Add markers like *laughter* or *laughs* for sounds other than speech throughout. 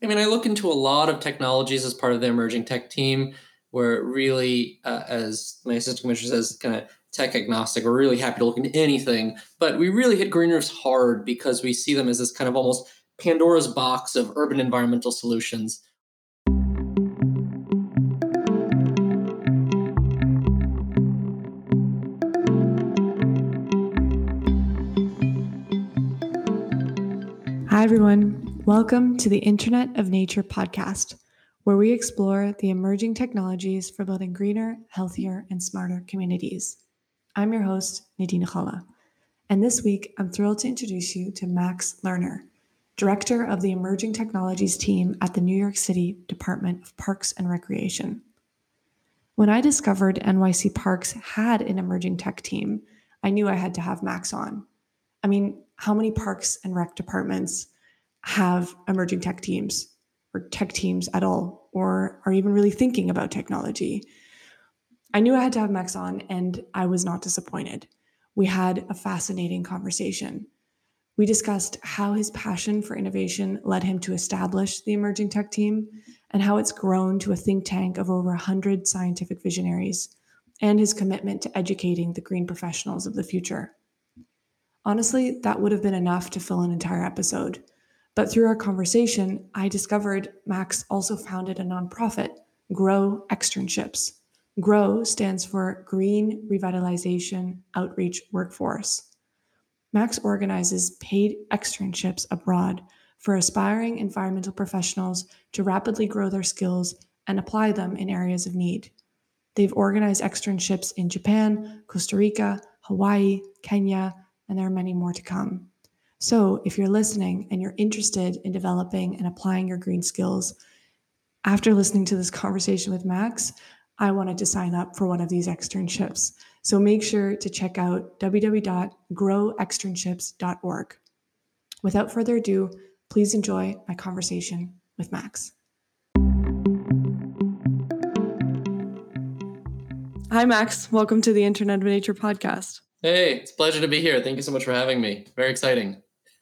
I mean, I look into a lot of technologies as part of the emerging tech team, where really, uh, as my assistant commissioner says, kind of tech agnostic. We're really happy to look into anything, but we really hit green roofs hard because we see them as this kind of almost Pandora's box of urban environmental solutions. Hi, everyone. Welcome to the Internet of Nature podcast, where we explore the emerging technologies for building greener, healthier, and smarter communities. I'm your host, Nadina Galle. And this week, I'm thrilled to introduce you to Max Lerner, Director of the Emerging Technologies team at the New York City Department of Parks and Recreation. When I discovered NYC Parks had an emerging tech team, I knew I had to have Max on. I mean, how many parks and rec departments have emerging tech teams or tech teams at all, or are even really thinking about technology? I knew I had to have Max on, and I was not disappointed. We had a fascinating conversation. We discussed how his passion for innovation led him to establish the emerging tech team and how it's grown to a think tank of over 100 scientific visionaries, and his commitment to educating the green professionals of the future. Honestly, that would have been enough to fill an entire episode. But through our conversation, I discovered Max also founded a nonprofit, Grow Externships. GROW stands for Green Revitalization Outreach Workforce. Max organizes paid externships abroad for aspiring environmental professionals to rapidly grow their skills and apply them in areas of need. They've organized externships in Japan, Costa Rica, Hawaii, Kenya, and there are many more to come. So, if you're listening and you're interested in developing and applying your green skills, after listening to this conversation with Max, I wanted to sign up for one of these externships. So make sure to check out www.growexternships.org. Without further ado, please enjoy my conversation with Max. Hi, Max. Welcome to the Internet of Nature podcast. Hey, it's a pleasure to be here. Thank you so much for having me. Very exciting.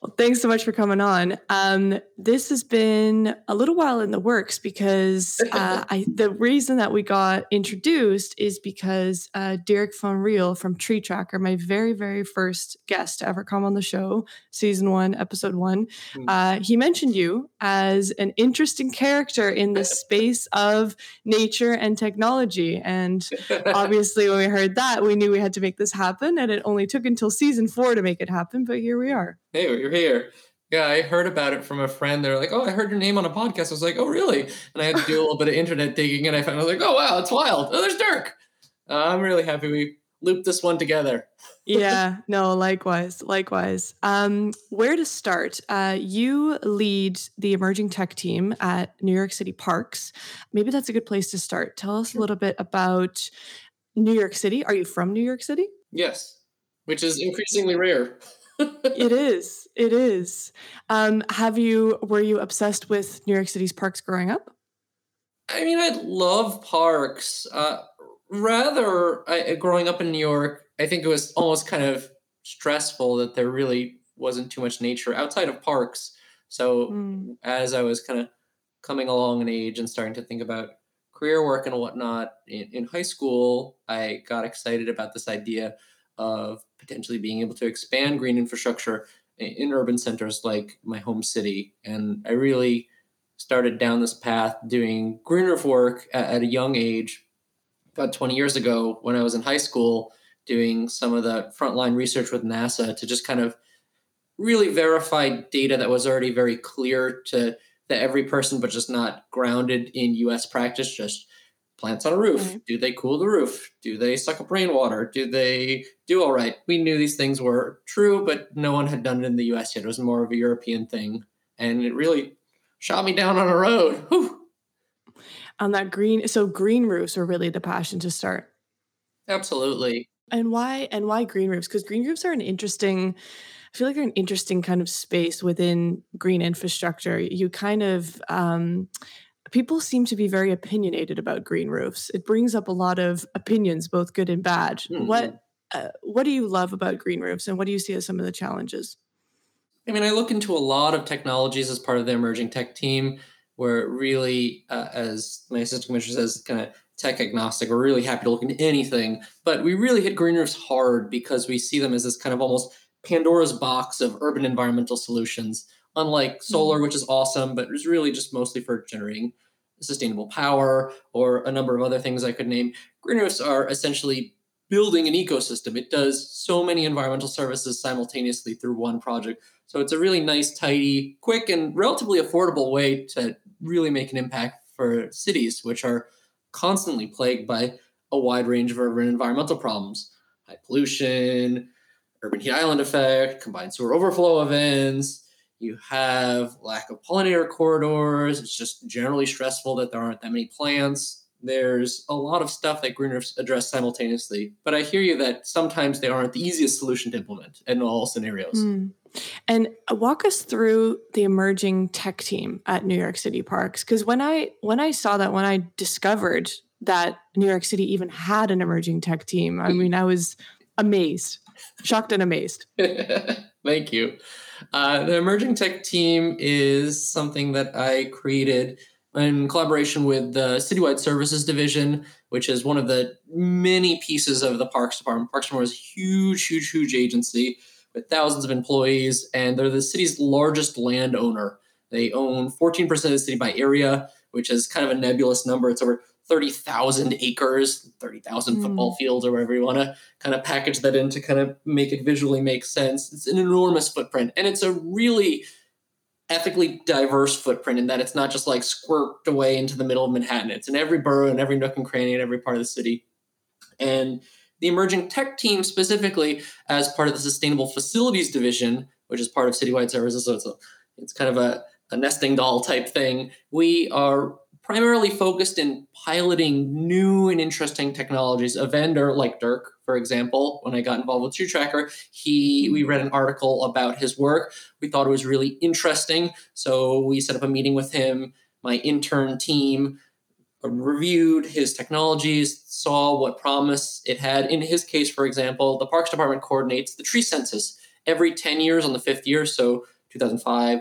Well, thanks so much for coming on. Um, this has been a little while in the works because *laughs* uh, I, the reason that we got introduced is because uh, Derek Von Riel from Tree Tracker, my very, very first guest to ever come on the show, season one, episode one, hmm. uh, he mentioned you as an interesting character in the *laughs* space of nature and technology. And *laughs* obviously, when we heard that, we knew we had to make this happen. And it only took until season four to make it happen, but here we are hey, you're here. Yeah, I heard about it from a friend. They're like, oh, I heard your name on a podcast. I was like, oh, really? And I had to do a little bit of internet digging, and I found I was like, oh, wow, it's wild. Oh, there's Dirk. Uh, I'm really happy we looped this one together. yeah, *laughs* no, likewise, likewise. Um, where to start? Uh, you lead the emerging tech team at New York City Parks. Maybe that's a good place to start. Tell us a little bit about New York City. Are you from New York City? Yes, which is increasingly rare it is. It is. Um, have you were you obsessed with New York City's parks growing up? I mean, I love parks. Uh, rather, I, growing up in New York, I think it was almost kind of stressful that there really wasn't too much nature outside of parks. So mm. as I was kind of coming along in age and starting to think about career work and whatnot in, in high school, I got excited about this idea of potentially being able to expand green infrastructure in urban centers like my home city. And I really started down this path doing green roof work at, at a young age, about 20 years ago when I was in high school, doing some of the frontline research with NASA to just kind of really verify data that was already very clear to, to every person, but just not grounded in US practice, just plants on a roof. Mm-hmm. do they cool the roof? Do they suck up rainwater? Do they do all right? We knew these things were true but no one had done it in the us yet. It was more of a european thing. And it really shot me down on a road. Whew. on that green so green roofs are really the passion to start. Absolutely. And why and why green roofs? Because green roofs are an interesting I feel like they're an interesting kind of space within green infrastructure. You kind of um, people seem to be very opinionated about green roofs. It brings up a lot of opinions, both good and bad. Mm-hmm. What uh, what do you love about green roofs, and what do you see as some of the challenges? I mean, I look into a lot of technologies as part of the emerging tech team, where really, uh, as my assistant commissioner says, kind of tech agnostic. We're really happy to look into anything, but we really hit green roofs hard because we see them as this kind of almost Pandora's box of urban environmental solutions. Unlike solar, mm-hmm. which is awesome, but it's really just mostly for generating sustainable power or a number of other things I could name. Green roofs are essentially building an ecosystem. It does so many environmental services simultaneously through one project. So it's a really nice, tidy, quick, and relatively affordable way to really make an impact for cities, which are constantly plagued by a wide range of urban environmental problems high pollution, urban heat island effect, combined sewer overflow events. You have lack of pollinator corridors. It's just generally stressful that there aren't that many plants. There's a lot of stuff that green roofs address simultaneously. But I hear you that sometimes they aren't the easiest solution to implement in all scenarios. Mm. And walk us through the emerging tech team at New York City Parks because when I when I saw that when I discovered that New York City even had an emerging tech team, I mean I was amazed, shocked and amazed. *laughs* Thank you. Uh, the emerging tech team is something that I created in collaboration with the Citywide Services Division, which is one of the many pieces of the Parks Department. Parks Department is a huge, huge, huge agency with thousands of employees, and they're the city's largest landowner. They own 14% of the city by area, which is kind of a nebulous number. It's over 30,000 acres, 30,000 mm. football fields, or whatever you want to kind of package that in to kind of make it visually make sense. It's an enormous footprint, and it's a really ethically diverse footprint in that it's not just like squirted away into the middle of Manhattan. It's in every borough and every nook and cranny in every part of the city. And the emerging tech team specifically as part of the sustainable facilities division which is part of citywide services so it's a it's kind of a, a nesting doll type thing we are primarily focused in piloting new and interesting technologies. A vendor like dirk for example when i got involved with tree tracker he we read an article about his work. We thought it was really interesting. So we set up a meeting with him. My intern team reviewed his technologies, saw what promise it had. In his case, for example, the Parks Department coordinates the tree census every 10 years on the fifth year, so 2005,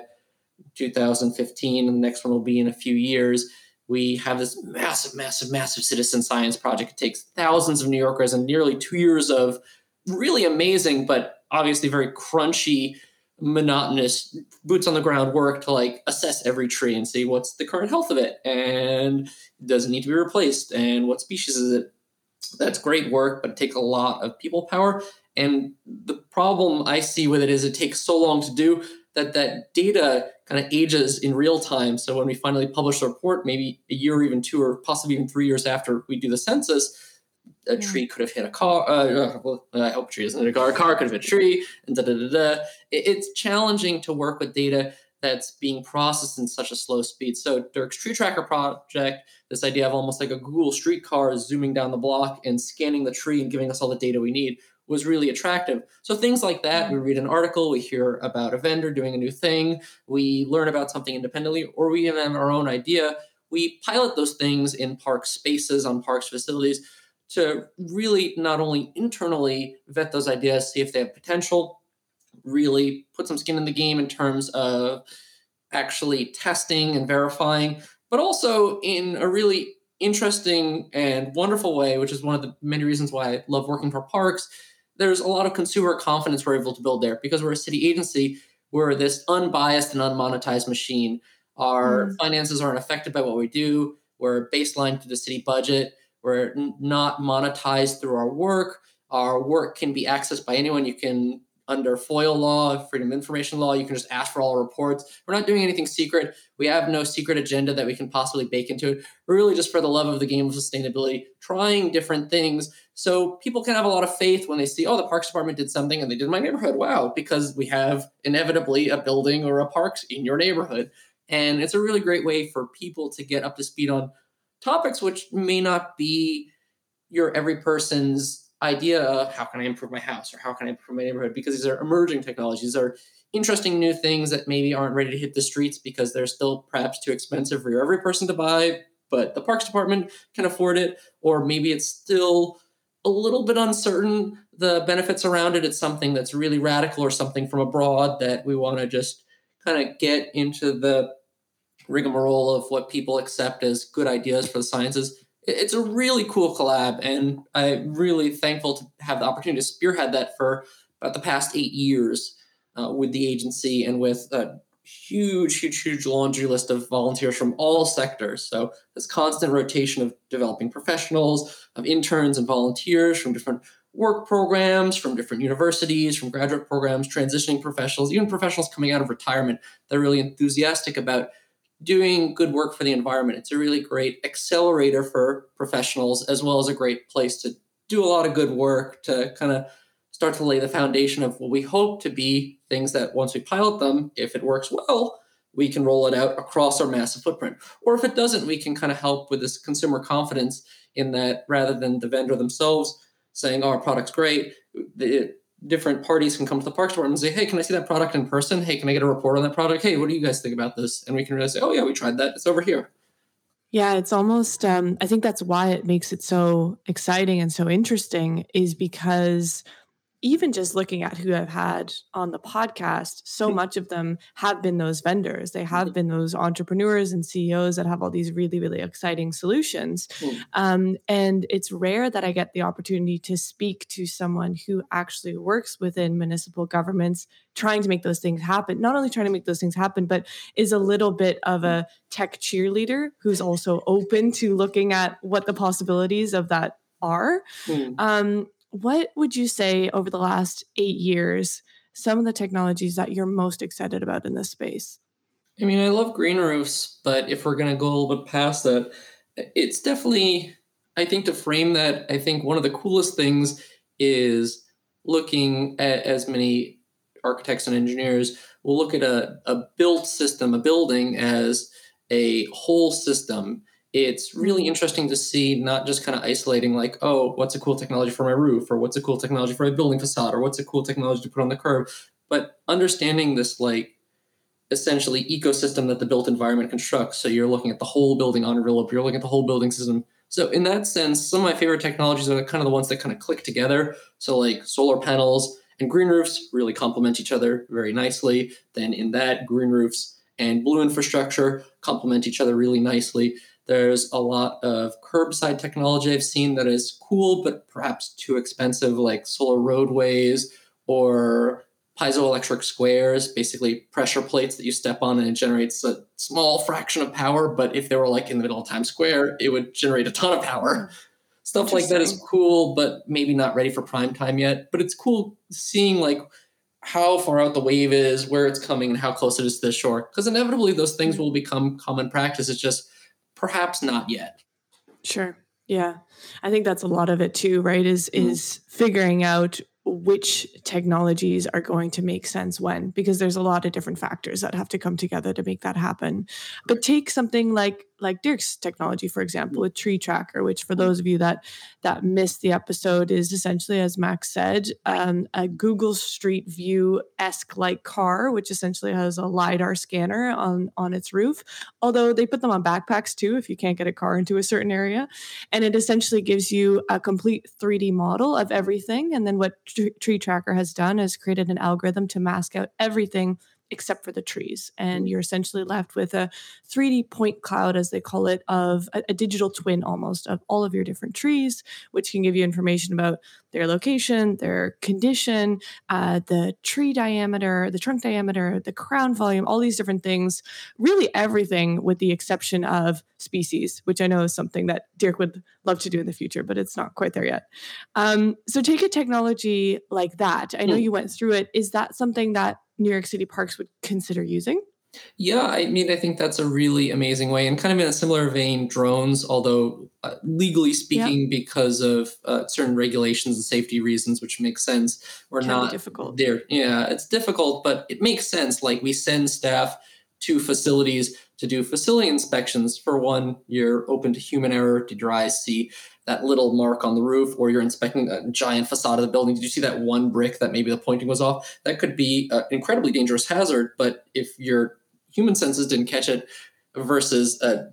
2015, and the next one will be in a few years. We have this massive, massive, massive citizen science project. It takes thousands of New Yorkers and nearly two years of really amazing, but obviously very crunchy monotonous boots on the ground work to like assess every tree and see what's the current health of it and does it need to be replaced and what species is it that's great work but it takes a lot of people power and the problem i see with it is it takes so long to do that that data kind of ages in real time so when we finally publish the report maybe a year or even two or possibly even three years after we do the census a yeah. tree could have hit a car. Uh, uh, well, I hope a tree isn't a car. A car could have hit a tree, and da da da da. It's challenging to work with data that's being processed in such a slow speed. So Dirk's Tree Tracker project, this idea of almost like a Google streetcar zooming down the block and scanning the tree and giving us all the data we need, was really attractive. So things like that, we read an article, we hear about a vendor doing a new thing, we learn about something independently, or we even have our own idea. We pilot those things in park spaces on parks facilities to really not only internally vet those ideas, see if they have potential, really put some skin in the game in terms of actually testing and verifying, but also in a really interesting and wonderful way, which is one of the many reasons why I love working for parks. There's a lot of consumer confidence we're able to build there because we're a city agency. We're this unbiased and unmonetized machine. Our mm. finances aren't affected by what we do. We're baseline to the city budget we're not monetized through our work. Our work can be accessed by anyone. You can, under FOIL law, Freedom of Information law, you can just ask for all reports. We're not doing anything secret. We have no secret agenda that we can possibly bake into it. We're really just for the love of the game of sustainability, trying different things so people can have a lot of faith when they see, oh, the Parks Department did something and they did my neighborhood. Wow, because we have inevitably a building or a parks in your neighborhood. And it's a really great way for people to get up to speed on topics which may not be your every person's idea of how can I improve my house or how can I improve my neighborhood because these are emerging technologies. Are interesting new things that maybe aren't ready to hit the streets because they're still perhaps too expensive for every person to buy, but the Parks Department can afford it, or maybe it's still a little bit uncertain the benefits around it. It's something that's really radical or something from abroad that we want to just kind of get into the rigmarole of what people accept as good ideas for the sciences. It's a really cool collab, and I'm really thankful to have the opportunity to spearhead that for about the past eight years uh, with the agency and with a huge, huge, huge laundry list of volunteers from all sectors. So this constant rotation of developing professionals, of interns and volunteers from different work programs from different universities, from graduate programs, transitioning professionals, even professionals coming out of retirement that are really enthusiastic about doing good work for the environment. It's a really great accelerator for professionals, as well as a great place to do a lot of good work to kind of start to lay the foundation of what we hope to be things that once we pilot them, if it works well, we can roll it out across our massive footprint. Or if it doesn't, we can kind of help with this consumer confidence in that rather than the vendor themselves saying, "Oh, our product's great." Different parties can come to the parks department and say, "Hey, can I see that product in person? Hey, can I get a report on that product? Hey, what do you guys think about this?" And we can really say, "Oh yeah, we tried that. It's over here." Yeah, it's almost. Um, I think that's why it makes it so exciting and so interesting, is because even just looking at who I've had on the podcast, so mm-hmm. much of them have been those vendors. They have mm-hmm. been those entrepreneurs and CEOs that have all these really, really exciting solutions. Mm. Um, and it's rare that I get the opportunity to speak to someone who actually works within municipal governments, trying to make those things happen. Not only trying to make those things happen, but is a little bit of a tech cheerleader who's also open to looking at what the possibilities of that are. Mm. Um, what would you say over the last eight years, some of the technologies that you're most excited about in this space? I mean, I love green roofs, but if we're going to go a little bit past that, it's definitely, I think, to frame that, I think one of the coolest things is looking at as many architects and engineers will look at a, a built system, a building, as a whole system it's really mm-hmm. interesting to see not just kind of isolating like oh what's a cool technology for my roof or what's a cool technology for my building facade or what's a cool technology to put on the curb but understanding this like essentially ecosystem that the built environment constructs. So you're looking at the whole building envelope you're looking at the whole building system. So in that sense some of my favorite technologies are kind of the ones that kind of click together. So like solar panels and green roofs really complement each other very nicely. Then in that green roofs and blue infrastructure complement each other really nicely there's a lot of curbside technology I've seen that is cool, but perhaps too expensive, like solar roadways or piezoelectric squares, basically pressure plates that you step on and it generates a small fraction of power. But if they were like in the middle of Times Square, it would generate a ton of power. Stuff like that is cool, but maybe not ready for prime time yet. But it's cool seeing like how far out the wave is, where it's coming, and how close it is to the shore. Because inevitably those things mm. will become common practice. It's just perhaps not yet. Sure. Yeah. I think that's a lot of it too, right? Is mm-hmm. is figuring out which technologies are going to make sense when because there's a lot of different factors that have to come together to make that happen but take something like like Dirk's technology, for example, with Tree Tracker, which for those of you that that missed the episode is essentially, as Max said, um, a Google Street View esque like car, which essentially has a lidar scanner on on its roof. Although they put them on backpacks too, if you can't get a car into a certain area, and it essentially gives you a complete 3D model of everything. And then what Tree Tracker has done is created an algorithm to mask out everything except for the trees. And you're essentially left with a 3D point cloud, as they call it, of a, a, digital twin almost of all of your different trees, which can give you information about their location, their condition, uh, the tree diameter, the trunk diameter, the crown volume, all these different things. Really, everything with the exception of species, which I know is something that Dirk would love to do in the future, but it's not quite there yet. Um, so take a technology like that. I know mm. you went through it. Is that something that New York City parks would consider using? Yeah, I mean, I think that's a really amazing way, and kind of in a similar vein, drones, although uh, legally speaking, because of uh, certain regulations and safety reasons, which makes sense, we're Can not difficult. There, yeah, it's difficult, but it makes sense. Like we send staff to facilities to do facility inspections. For one, you're open to human error. Did your eyes see that little mark on the roof or you're inspecting a giant facade of the building did you see that one brick that maybe the pointing was off that could be an incredibly dangerous hazard but if your human senses didn't catch it versus a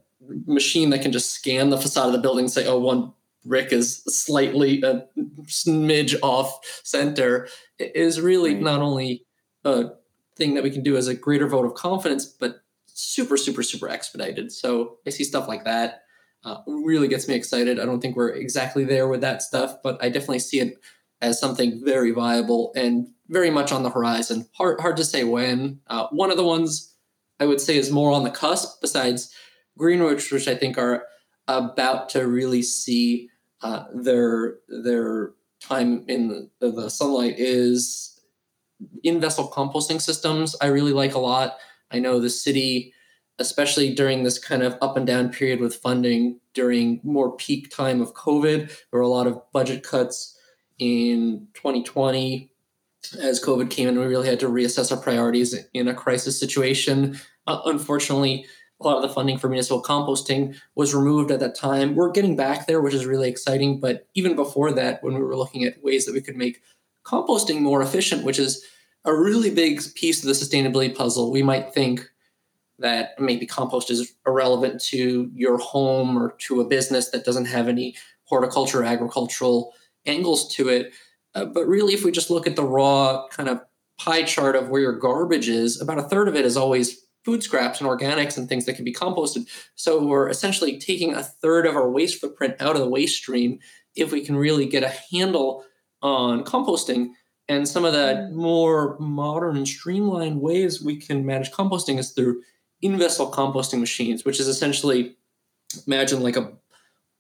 machine that can just scan the facade of the building and say oh one brick is slightly a smidge off center is really right. not only a thing that we can do as a greater vote of confidence, but super, super, super expedited. So I see stuff like that. Uh, really gets me excited. I don't think we're exactly there with that stuff, but I definitely see it as something very viable and very much on the horizon. Hard, hard to say when. Uh, one of the ones I would say is more on the cusp, besides Greenwich, which I think are about to really see uh, their their time in the, the sunlight is in vessel composting systems. I really like a lot. I know the city, especially during this kind of up and down period with funding during more peak time of COVID, there were a lot of budget cuts in 2020 as COVID came in. We really had to reassess our priorities in a crisis situation. Uh, unfortunately, a lot of the funding for municipal composting was removed at that time. We're getting back there, which is really exciting. But even before that, when we were looking at ways that we could make composting more efficient, which is a really big piece of the sustainability puzzle, we might think that maybe compost is irrelevant to your home or to a business that doesn't have any horticulture or agricultural angles to it. Uh, but really, if we just look at the raw kind of pie chart of where your garbage is, about a third of it is always food scraps and organics and things that can be composted. So we're essentially taking a third of our waste footprint out of the waste stream if we can really get a handle on composting. And some of the mm. more modern and streamlined ways we can manage composting is through in-vessel composting machines, which is essentially imagine like a,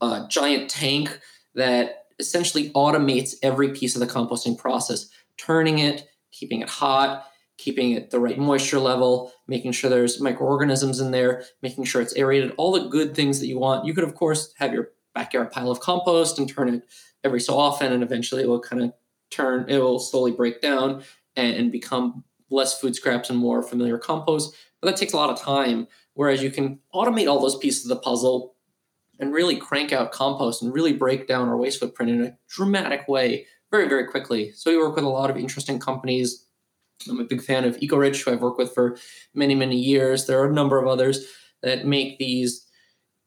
a giant tank that essentially automates every piece of the composting process, turning it, keeping it hot, keeping it the right moisture level, making sure there's microorganisms in there, making sure it's aerated, all the good things that you want. You could, of course, have your backyard pile of compost and turn it every so often, and eventually it will kind of turn, it will slowly break down and, and become less food scraps and more familiar compost. But that takes a lot of time. Whereas you can automate all those pieces of the puzzle and really crank out compost and really break down our waste footprint in a dramatic way very, very quickly. So we work with a lot of interesting companies I'm a big fan of EcoRich, who I've worked with for many, many years. There are a number of others that make these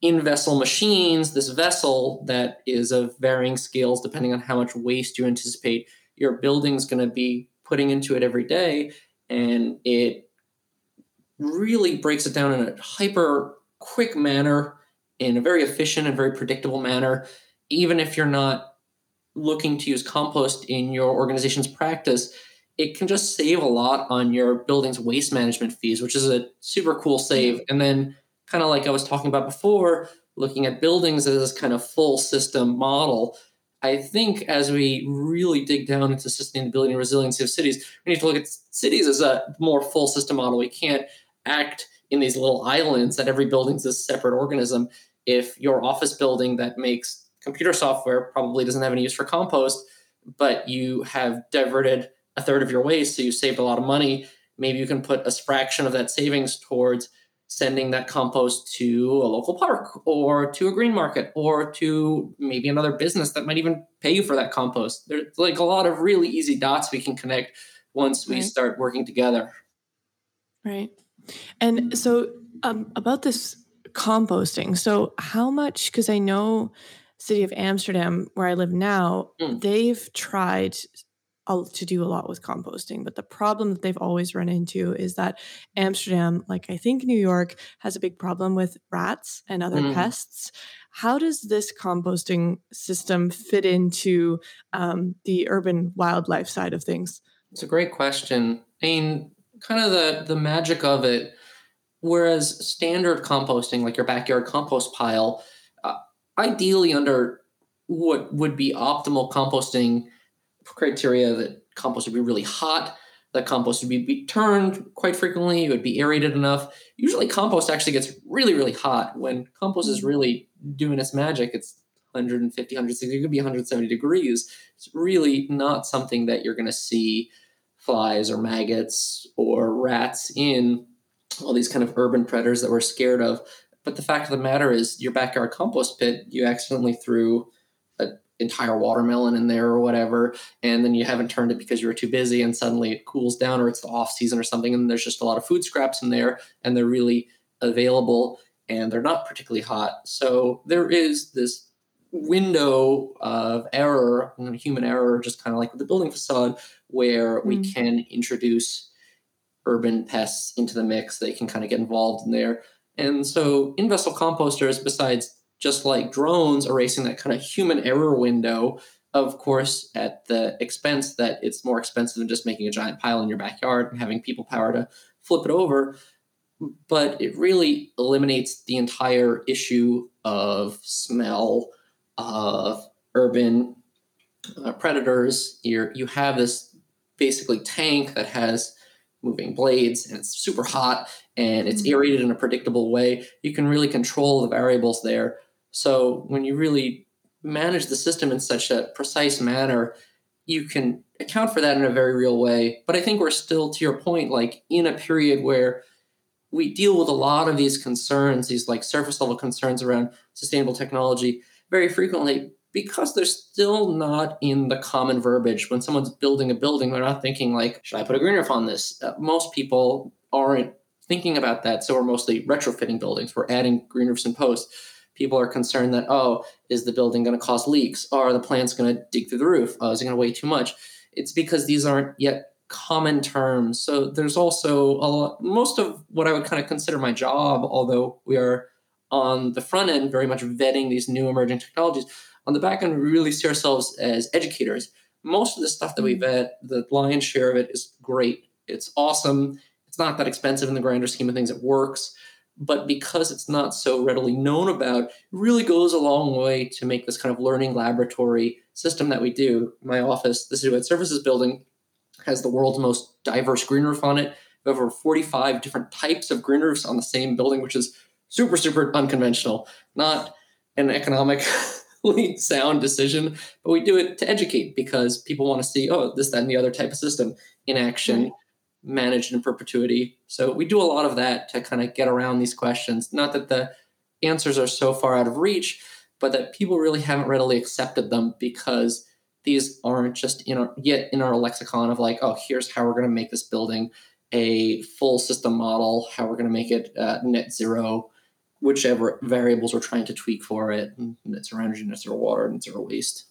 in vessel machines, this vessel that is of varying scales depending on how much waste you anticipate your building's going to be putting into it every day. And it really breaks it down in a hyper quick manner, in a very efficient and very predictable manner. Even if you're not looking to use compost in your organization's practice, it can just save a lot on your building's waste management fees, which is a super cool save. And then, kind of like I was talking about before, looking at buildings as this kind of full system model. I think as we really dig down into sustainability and resiliency of cities, we need to look at cities as a more full system model. We can't act in these little islands that every building's a separate organism. If your office building that makes computer software probably doesn't have any use for compost, but you have diverted a third of your waste, so you saved a lot of money. Maybe you can put a fraction of that savings towards sending that compost to a local park or to a green market or to maybe another business that might even pay you for that compost. There's like a lot of really easy dots we can connect once we right. start working together. Right. And so um, about this composting, so how much, because I know city of Amsterdam, where I live now, mm. they've tried to do a lot with composting. But the problem that they've always run into is that Amsterdam, like I think New York, has a big problem with rats and other mm. pests. How does this composting system fit into um, the urban wildlife side of things? It's a great question. I mean, kind of the the magic of it. Whereas standard composting, like your backyard compost pile, uh, ideally under what would be optimal composting criteria that compost would be really hot, that compost would be, be turned quite frequently, it would be aerated enough. Usually, compost actually gets really, really hot. When compost is really doing its magic, it's 150, 160, it could be 170 degrees. It's really not something that you're going to see flies or maggots or rats in all these kind of urban predators that we're scared of. But the fact of the matter is, your backyard compost pit, you accidentally threw an entire watermelon in there or whatever and then you haven't turned it because you were too busy and suddenly it cools down or it's the off season or something and there's just a lot of food scraps in there and they're really available and they're not particularly hot so there is this window of error, human error, just kind of like with the building facade, where we Mm. can introduce urban pests into the mix. They can kind of get involved in there. And so in vessel composters, besides just like drones erasing that kind of human error window, of course, at the expense that it's more expensive than just making a giant pile in your backyard and having people power to flip it over. But it really eliminates the entire issue of smell, of urban uh, predators. You're, you have this basically tank that has moving blades and it's super hot and it's Mhm. aerated in a predictable way. You can really control the variables there. So when you really manage the system in such a precise manner, you can account for that in a very real way. But I think we're still, to your point, like in a period where we deal with a lot of these concerns, these like surface level concerns around sustainable technology very frequently because they're still not in the common verbiage. When someone's building a building, they're not thinking like, should I put a green roof on this? Uh, most people aren't thinking about that. So we're mostly retrofitting buildings. We're adding green roofs and posts. People are concerned that, oh, is the building going to cause leaks? Are the plants going to dig through the roof? Oh, is it going to weigh too much? It's because these aren't yet common terms. So there's also a lot, most of what I would kind of consider my job, although we are on the front end very much vetting these new emerging technologies. On the back end, we really see ourselves as educators. Most of the stuff that we vet, mm. the lion's share of it is great. It's awesome. It's not that expensive in the grander scheme of things. It works. But because it's not so readily known about, it really goes a long way to make this kind of learning laboratory system that we do. My office, the Citywide Services building, has the world's most diverse green roof on it. We have over 45 different types of green roofs on the same building, which is super, super unconventional. Not an *laughs* *laughs* sound decision, but we do it to educate because people want to see, oh, this, that, and the other type of system in action, Right. managed in perpetuity. So we do a lot of that to kind of get around these questions. Not that the answers are so far out of reach, but that people really haven't readily accepted them because these aren't just in our yet in our lexicon of like, oh, here's how we're going to make this building a full system model, how we're going to make it uh, net zero, whichever variables we're trying to tweak for it, And it's our energy, and it's our water, and it's our waste.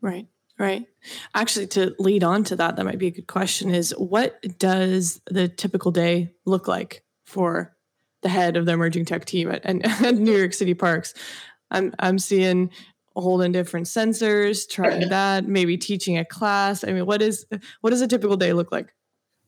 Right. Right. Actually, to lead on to that, that might be a good question is what does the typical day look like for the head of the emerging tech team at, at, *laughs* at New York City Parks? I'm, I'm seeing holding different sensors, trying *laughs* that, maybe teaching a class. I mean, what is what does a typical day look like?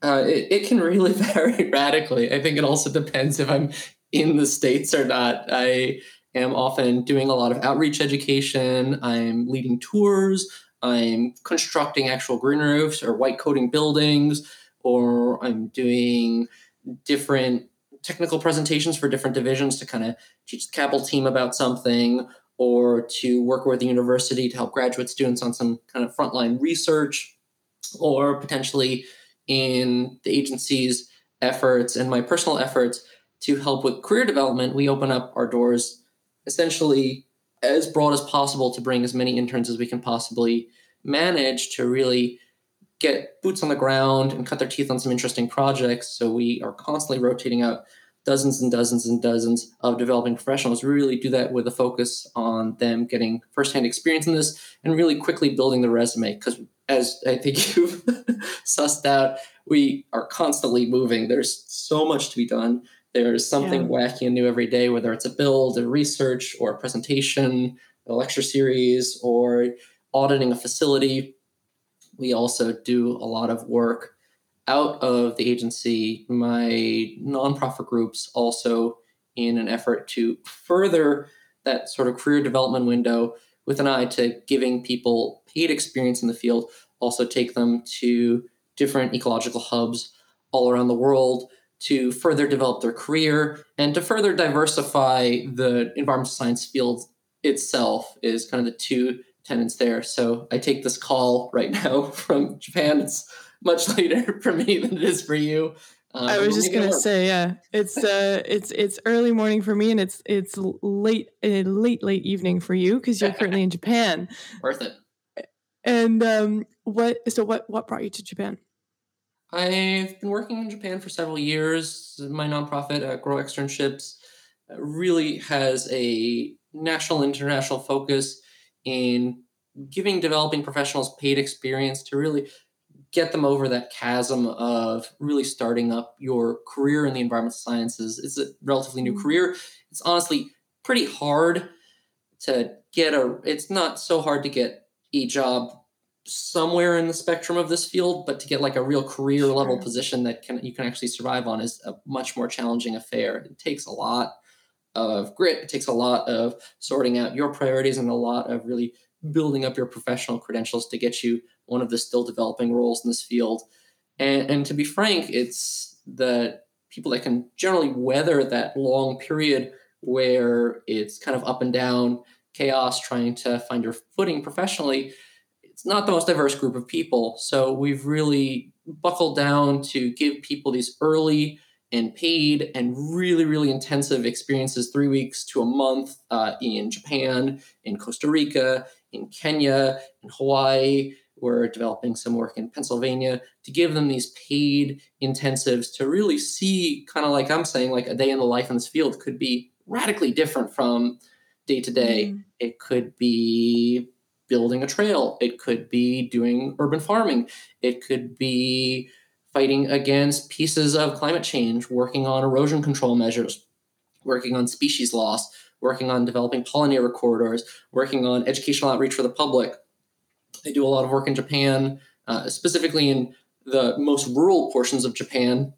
Uh, it, it can really *laughs* vary radically. I think it also depends if I'm in the States or not. I am often doing a lot of outreach education, I'm leading tours, I'm constructing actual green roofs or white coating buildings, or I'm doing different technical presentations for different divisions to kind of teach the capital team about something or to work with the university to help graduate students on some kind of frontline research or potentially in the agency's efforts and my personal efforts to help with career development we open up our doors essentially as broad as possible to bring as many interns as we can possibly manage to really get boots on the ground and cut their teeth on some interesting projects. So we are constantly rotating out dozens and dozens and dozens of developing professionals. We really do that with a focus on them getting firsthand experience in this and really quickly building the resume. Because as I think *laughs* you've sussed out, we are constantly moving. There's so much to be done. There's something Yeah. wacky and new every day, whether it's a build, a research, or a presentation, a lecture series, or auditing a facility. We also do a lot of work out of the agency. My nonprofit groups also in an effort to further that sort of career development window with an eye to giving people paid experience in the field, also take them to different ecological hubs all around the world to further develop their career and to further diversify the environmental science field itself is kind of the two tenants there. So I take this call right *laughs* now from Japan. It's much *laughs* later for me than it is for you. Um, I was just gonna say, yeah, it's uh, it's it's early morning for me, and it's it's late late late evening for you because you're currently in *laughs* Japan. worth it. And um, what? So what? What brought you to Japan? I've been working in Japan for several years. My nonprofit, uh, Grow Externships, uh, really has a national international focus in giving developing professionals paid experience to really get them over that chasm of really starting up your career in the environmental sciences. It's a relatively new mm-hmm. career. It's honestly pretty hard to get a it's not so hard to get a job somewhere in the spectrum of this field, but to get like a real career sure. level position that can you can actually survive on is a much more challenging affair. It takes a lot of grit. It takes a lot of sorting out your priorities and a lot of really building up your professional credentials to get you one of the still developing roles in this field. And, and to be frank, it's the people that can generally weather that long period where it's kind of up and down chaos trying to find your footing professionally it's not the most diverse group of people so we've really buckled down to give people these early and paid and really really intensive experiences three weeks to a month uh, in japan in costa rica in kenya in hawaii we're developing some work in pennsylvania to give them these paid intensives to really see kind of like i'm saying like a day in the life in this field could be radically different from day to day. Mm. It could be building a trail, it could be doing urban farming, it could be fighting against pieces of climate change, working on erosion control measures, working on species loss, working on developing pollinator corridors, working on educational outreach for the public. They do a lot of work in Japan, uh, specifically in the most rural portions of Japan,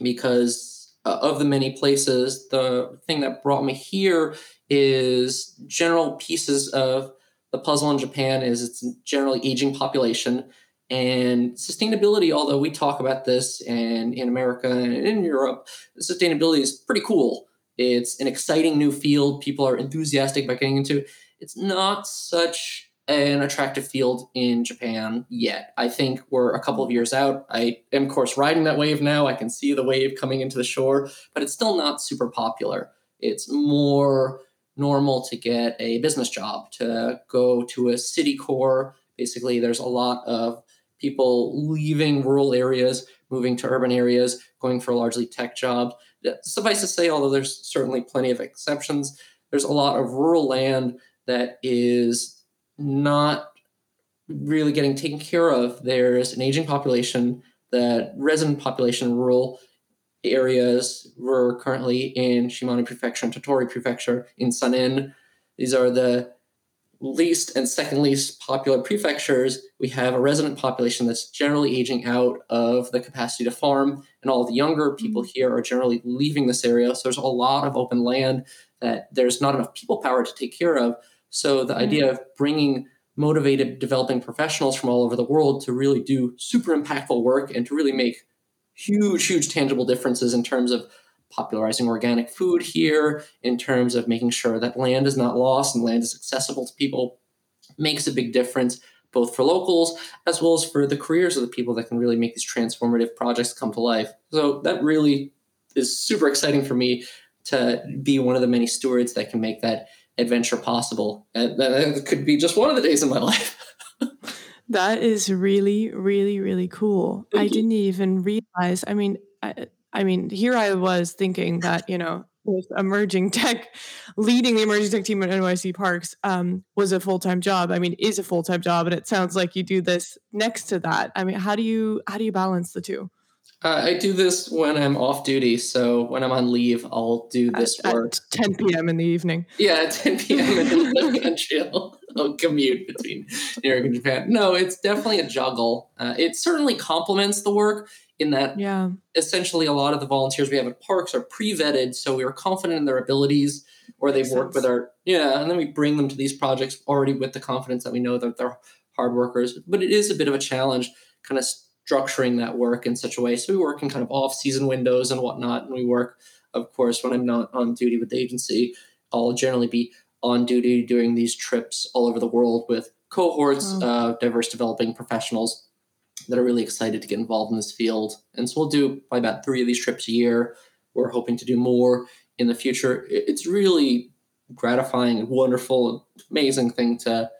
because uh, of the many places, the thing that brought me here is general pieces of the puzzle in Japan is it's generally aging population and sustainability. Although we talk about this and in America and in Europe, sustainability is pretty cool. It's an exciting new field. People are enthusiastic about getting into. It's not such an attractive field in Japan yet. I think we're a couple of years out. I am, of course, riding that wave now. I can see the wave coming into the shore, but it's still not super popular. It's more normal to get a business job, to go to a city core. Basically, there's a lot of people leaving rural areas, moving to urban areas, going for largely tech jobs. Suffice to say, although there's certainly plenty of exceptions, there's a lot of rural land that is not really getting taken care of. There's an aging population, the resident population in areas. We're currently in Shimane Prefecture and Tottori Prefecture in Sanin. These are the least and second least popular prefectures. We have a resident population that's generally aging out of the capacity to farm, and all the younger people mm-hmm. here are generally leaving this area. So there's a lot of open land that there's not enough people power to take care of. So the mm-hmm. idea of bringing motivated developing professionals from all over the world to really do super impactful work and to really make huge, huge tangible differences in terms of popularizing organic food here, in terms of making sure that land is not lost and land is accessible to people, makes a big difference both for locals as well as for the careers of the people that can really make these transformative projects come to life. So that really is super exciting for me to be one of the many stewards that can make that adventure possible. And that could be just one of the days in my *laughs* life. That is really, really, really cool. Thank I you. didn't even realize. I mean, I, I mean, here I was thinking that you know, with emerging *laughs* tech, leading the emerging tech team at NYC Parks um, was a full time job. I mean, is a full time job, and it sounds like you do this next to that. I mean, how do you how do you balance the two? Uh, I do this when I'm off duty. So when I'm on leave, I'll do this at, work. At 10 p.m. in the evening. Yeah, at 10 p.m. in the *laughs* country. *laughs* Commute between New York and Japan. No, it's definitely a juggle. Uh, it certainly complements the work in that yeah. essentially a lot of the volunteers we have at parks are pre-vetted. So we are confident in their abilities or they've worked with our, yeah, and then we bring them to these projects already with the confidence that we know that they're hard workers. But it is a bit of a challenge kind of structuring that work in such a way. So we work in kind of off season windows and whatnot. And we work, of course, when I'm not on duty with the agency, I'll generally be on duty doing these trips all over the world with cohorts oh. of diverse developing professionals that are really excited to get involved in this field. And so we'll do probably about three of these trips a year. We're hoping to do more in the future. It's really gratifying and wonderful and amazing thing to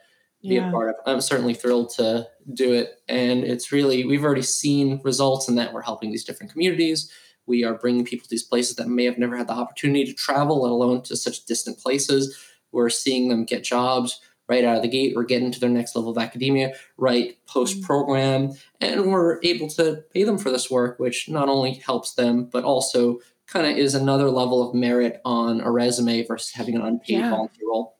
be yeah. a part of. I'm certainly thrilled to do it. And it's really, we've already seen results in that we're helping these different communities. We are bringing people to these places that may have never had the opportunity to travel, let alone to such distant places. We're seeing them get jobs. right out of the gate or get into their next level of academia right post program and we're able to pay them for this work which not only helps them but also kind of is another level of merit on a resume versus having an unpaid Yeah. volunteer role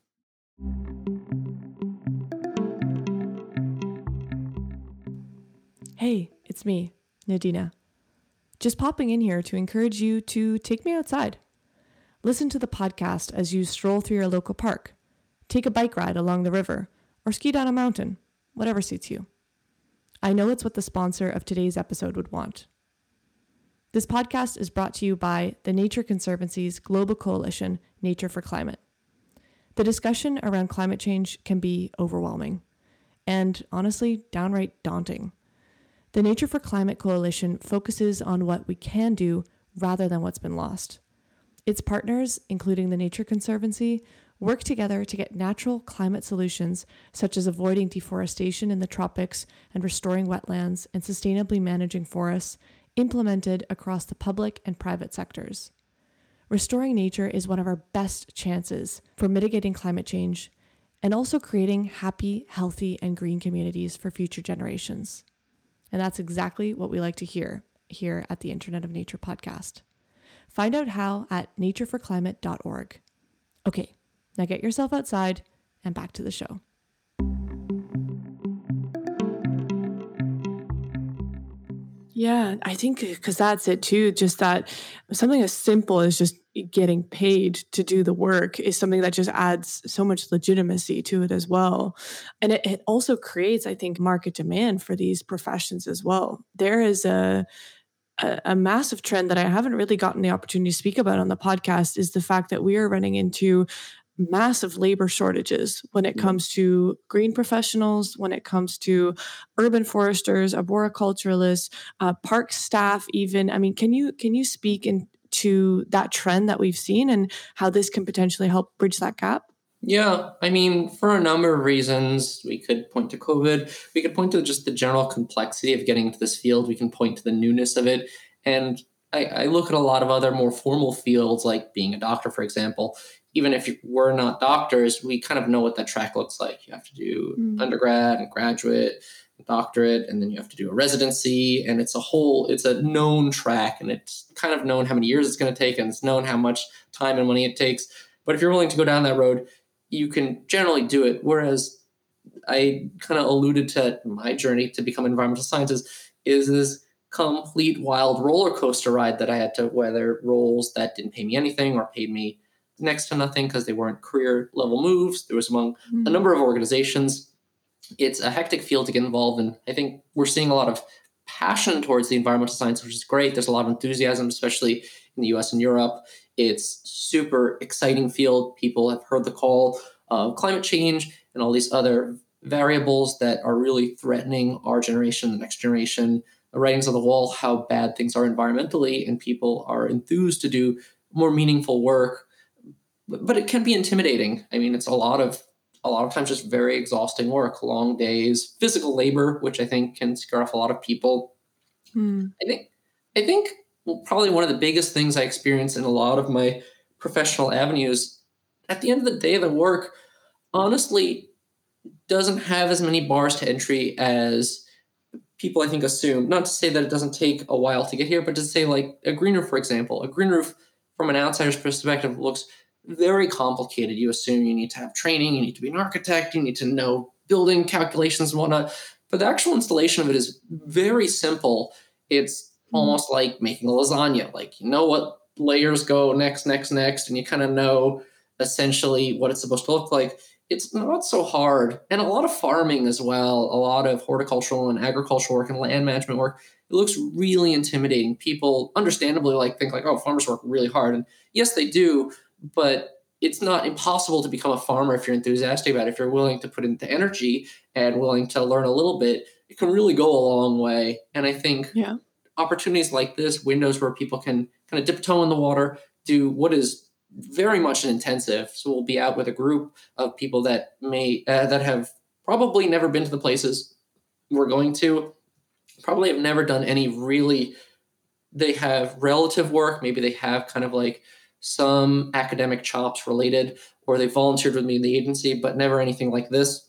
Hey, it's me, Nadina. Just popping in here to encourage you to take me outside. Listen to the podcast as you stroll through your local park, take a bike ride along the river, or ski down a mountain, whatever suits you. I know it's what the sponsor of today's episode would want. This podcast is brought to you by the Nature Conservancy's global coalition, Nature for Climate. The discussion around climate change can be overwhelming and honestly downright daunting. The Nature for Climate Coalition focuses on what we can do rather than what's been lost. Its partners, including the Nature Conservancy, work together to get natural climate solutions such as avoiding deforestation in the tropics and restoring wetlands and sustainably managing forests implemented across the public and private sectors. Restoring nature is one of our best chances for mitigating climate change and also creating happy, healthy, and green communities for future generations. And that's exactly what we like to hear here at the Internet of Nature podcast. Find out how at natureforclimate.org. Okay, now get yourself outside and back to the show. Yeah, I think because that's it too. Just that something as simple as just getting paid to do the work is something that just adds so much legitimacy to it as well. And it, it also creates, I think, market demand for these professions as well. There is a, a a massive trend that I haven't really gotten the opportunity to speak about on the podcast is the fact that we are running into massive labor shortages when it comes to green professionals, when it comes to urban foresters, arboriculturalists, uh, park staff. Even, I mean, can you can you speak into that trend that we've seen and how this can potentially help bridge that gap? Yeah, I mean, for a number of reasons, we could point to COVID. We could point to just the general complexity of getting into this field. We can point to the newness of it. And I, I look at a lot of other more formal fields, like being a doctor, for example. Even if we're not doctors, we kind of know what that track looks like. You have to do Mm. undergrad and graduate, doctorate, and then you have to do a residency. And it's a whole, it's a known track, and it's kind of known how many years it's going to take, and it's known how much time and money it takes. But if you're willing to go down that road, you can generally do it. Whereas I kind of alluded to my journey to become an environmental scientist is this complete wild roller coaster ride that I had to weather roles that didn't pay me anything or paid me next to nothing because they weren't career level moves. There was among a hmm. number of organizations. It's a hectic field to get involved in. I think we're seeing a lot of passion towards the environmental science, which is great. There's a lot of enthusiasm, especially in the US and Europe. It's super exciting field. People have heard the call of climate change and all these other variables that are really threatening our generation, the next generation. The writings on the wall, how bad things are environmentally, and people are enthused to do more meaningful work. But it can be intimidating. I mean, it's a lot of a lot of times just very exhausting work, long days, physical labor, which I think can scare off a lot of people. Hmm. I think I think probably one of the biggest things I experience in a lot of my professional avenues at the end of the day the work honestly doesn't have as many bars to entry as people I think assume. Not to say that it doesn't take a while to get here, but to say like a green roof, for example. A green roof from an outsider's perspective looks very complicated. You assume you need to have training, you need to be an architect, you need to know building calculations and whatnot. But the actual installation of it is very simple. It's Hmm. almost like making a lasagna. Like you know what layers go next, next, next, and you kind of know essentially what it's supposed to look like. It's not so hard. And a lot of farming as well, a lot of horticultural and agricultural work and land management work. It looks really intimidating. People understandably like think like, oh, farmers work really hard. And yes, they do, but it's not impossible to become a farmer if you're enthusiastic about it. If you're willing to put in the energy and willing to learn a little bit, it can really go a long way. And I think Yeah. Opportunities like this, windows where people can kind of dip a toe in the water, do what is very much an intensive. So we'll be out with a group of people that may uh, that have probably never been to the places we're going to, probably have never done any really. They have relative work. Maybe they have kind of like some academic chops related, or they volunteered with me in the agency, but never anything like this.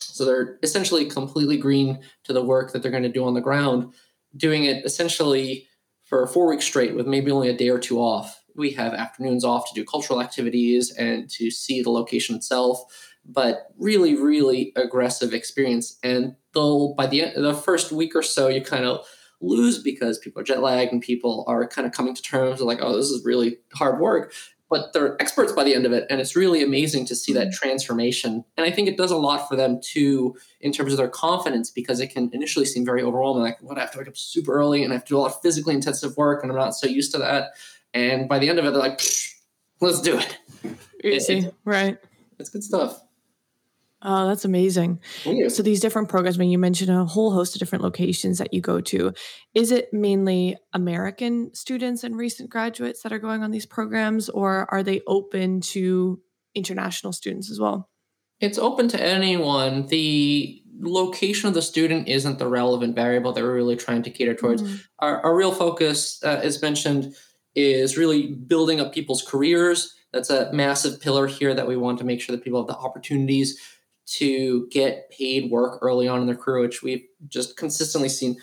So they're essentially completely green to the work that they're going to do on the ground, doing it essentially for four weeks straight with maybe only a day or two off. We have afternoons off to do cultural activities and to see the location itself, but really, really aggressive experience. And they'll by the end, the first week or so, you kind of lose because people are jet lagged and people are kind of coming to terms with like, oh, this is really hard work but they're experts by the end of it and it's really amazing to see that mm-hmm. transformation. And i think it does a lot for them too in terms of their confidence because it can initially seem very overwhelming like what i have to wake up super early and i have to do a lot of physically intensive work and i'm not so used to that. And by the end of it they're like let's do it. Easy it, right. it's good stuff Oh, that's amazing. So these different programs, I mean, you mentioned a whole host of different locations that you go to. Is it mainly American students and recent graduates that are going on these programs, or are they open to international students as well? It's open to anyone. The location of the student isn't the relevant variable that we're really trying to cater towards. Mm-hmm. Our, our, real focus, uh, as mentioned, is really building up people's careers. That's a massive pillar here that we want to make sure that people have the opportunities to get paid work early on in their career, which we've just consistently seen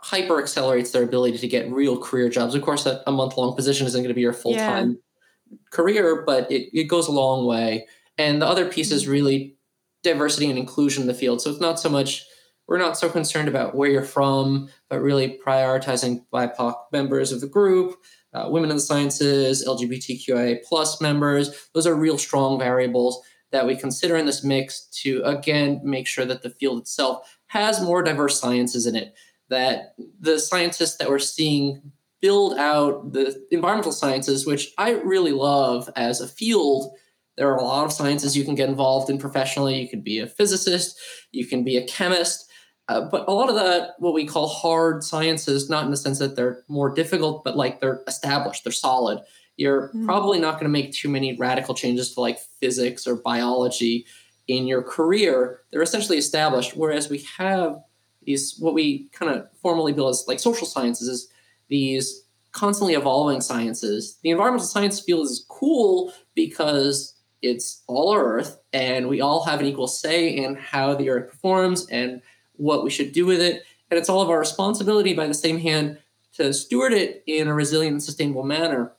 hyper accelerates their ability to get real career jobs. Of course, a, a month long position isn't going to be your full time yeah. career, but it, it goes a long way. And the other piece is really diversity and inclusion in the field. So it's not so much, we're not so concerned about where you're from, but really prioritizing BIPOC members of the group. Uh, women in the sciences, LGBTQIA plus members, those are real strong variables that we consider in this mix to again make sure that the field itself has more diverse sciences in it that the scientists that we're seeing build out the environmental sciences which i really love as a field. There are a lot of sciences you can get involved in professionally. You could be a physicist you can be a chemist uh, but a lot of the what we call hard sciences not in the sense that they're more difficult but like they're established they're solid you're mm. probably not going to make too many radical changes to like physics or biology in your career. They're essentially established. Whereas we have these, what we kind of formally bill as like social sciences, is these constantly evolving sciences. The environmental science field is cool because it's all Earth and we all have an equal say in how the Earth performs and what we should do with it. And it's all of our responsibility by the same hand to steward it in a resilient and sustainable manner.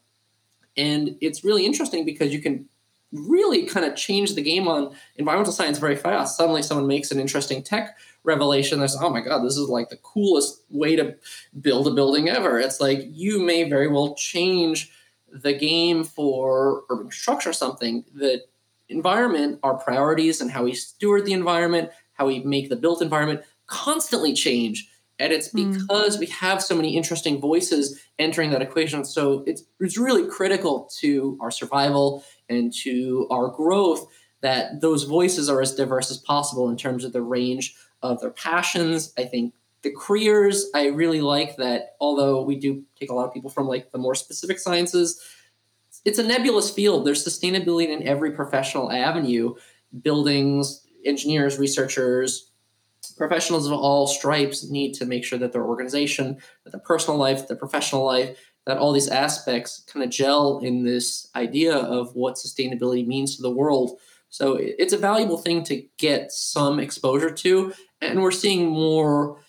And it's really interesting because you can really kind of change the game on environmental science very fast. Suddenly, someone makes an interesting tech revelation. There's, oh my God, this is like the coolest way to build a building ever. It's like you may very well change the game for urban construction or something. The environment, our priorities, and how we steward the environment, how we make the built environment constantly change and it's hmm. because mm. we have so many interesting voices entering that equation so it's, it's really critical to our survival and to our growth that those voices are as diverse as possible in terms of the range of their passions i think the careers i really like that although we do take a lot of people from like the more specific sciences it's a nebulous field there's sustainability in every professional avenue buildings engineers researchers professionals of all stripes need to make sure that their organization, that their personal life, their professional life, that all these aspects kind of gel in this idea of what sustainability means to the world. So it's a valuable thing to get some exposure to. And we're seeing more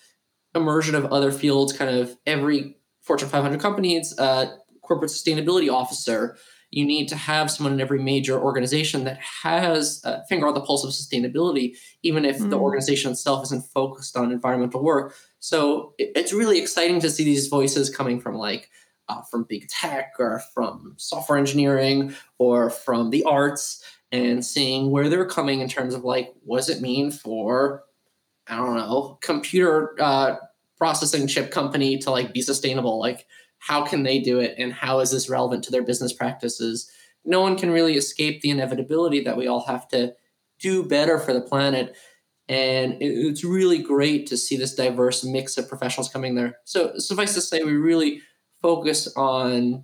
immersion of other fields, kind of every Fortune 500 companies, uh, corporate sustainability officer you need to have someone in every major organization that has a finger on the pulse of sustainability, even if mm. the organization itself isn't focused on environmental work. So it, it's really exciting to see these voices coming from like uh, from big tech or from software engineering or from the arts and seeing where they're coming in terms of like what does it mean for I don't know computer uh, processing chip company to like be sustainable like how can they do it and how is this relevant to their business practices? No one can really escape the inevitability that we all have to do better for the planet. And it's really great to see this diverse mix of professionals coming there. So suffice to say we really focus on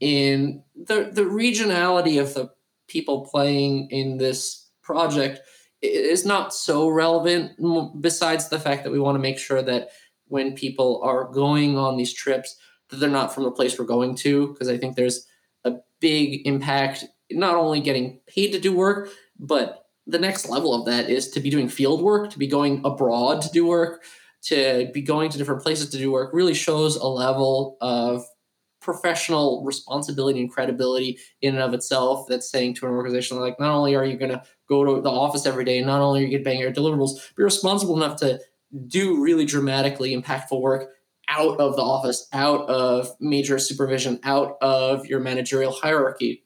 in the the regionality of the people playing in this project. Is not so relevant besides the fact that we want to make sure that when people are going on these trips that they're not from the place we're going to because I think there's a big impact, not only getting paid to do work, but the next level of that is to be doing field work, to be going abroad to do work, to be going to different places to do work really shows a level of professional responsibility and credibility in and of itself that's saying to an organization like not only are you going to go to the office every day not only are you going to bang your deliverables you're responsible enough to do really dramatically impactful work out of the office out of major supervision out of your managerial hierarchy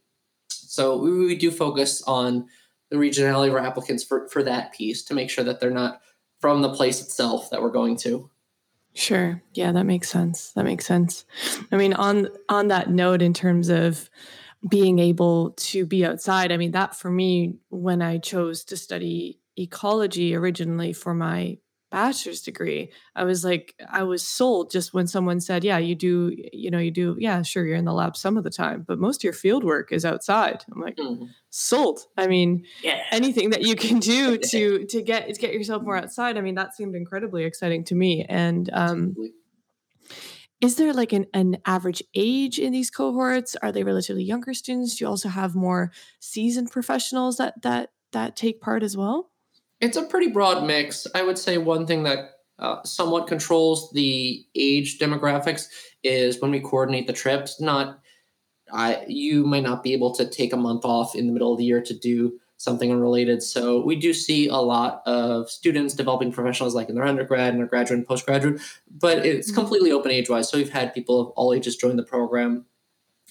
so we, we do focus on the regionality of our applicants for, for that piece to make sure that they're not from the place itself that we're going to. Sure. Yeah, that makes sense. That makes sense. I mean, on on that note, in terms of being able to be outside, I mean, that for me, when I chose to study ecology originally for my bachelor's degree i was like i was sold just when someone said yeah you do you know you do yeah sure you're in the lab some of the time but most of your field work is outside. I'm like mm. sold. I mean yeah. anything that you can do *laughs* to to get to get yourself more outside i mean that seemed incredibly exciting to me and um is there like an, an average age in these cohorts? Are they relatively younger students? Do you also have more seasoned professionals that that that take part as well it's a pretty broad mix. I would say one thing that uh, somewhat controls the age demographics is when we coordinate the trips. Not, I you might not be able to take a month off in the middle of the year to do something unrelated. So we do see a lot of students developing professionals like in their undergrad, undergraduate, and postgraduate, but it's mm-hmm. completely open age wise. So we've had people of all ages join the program.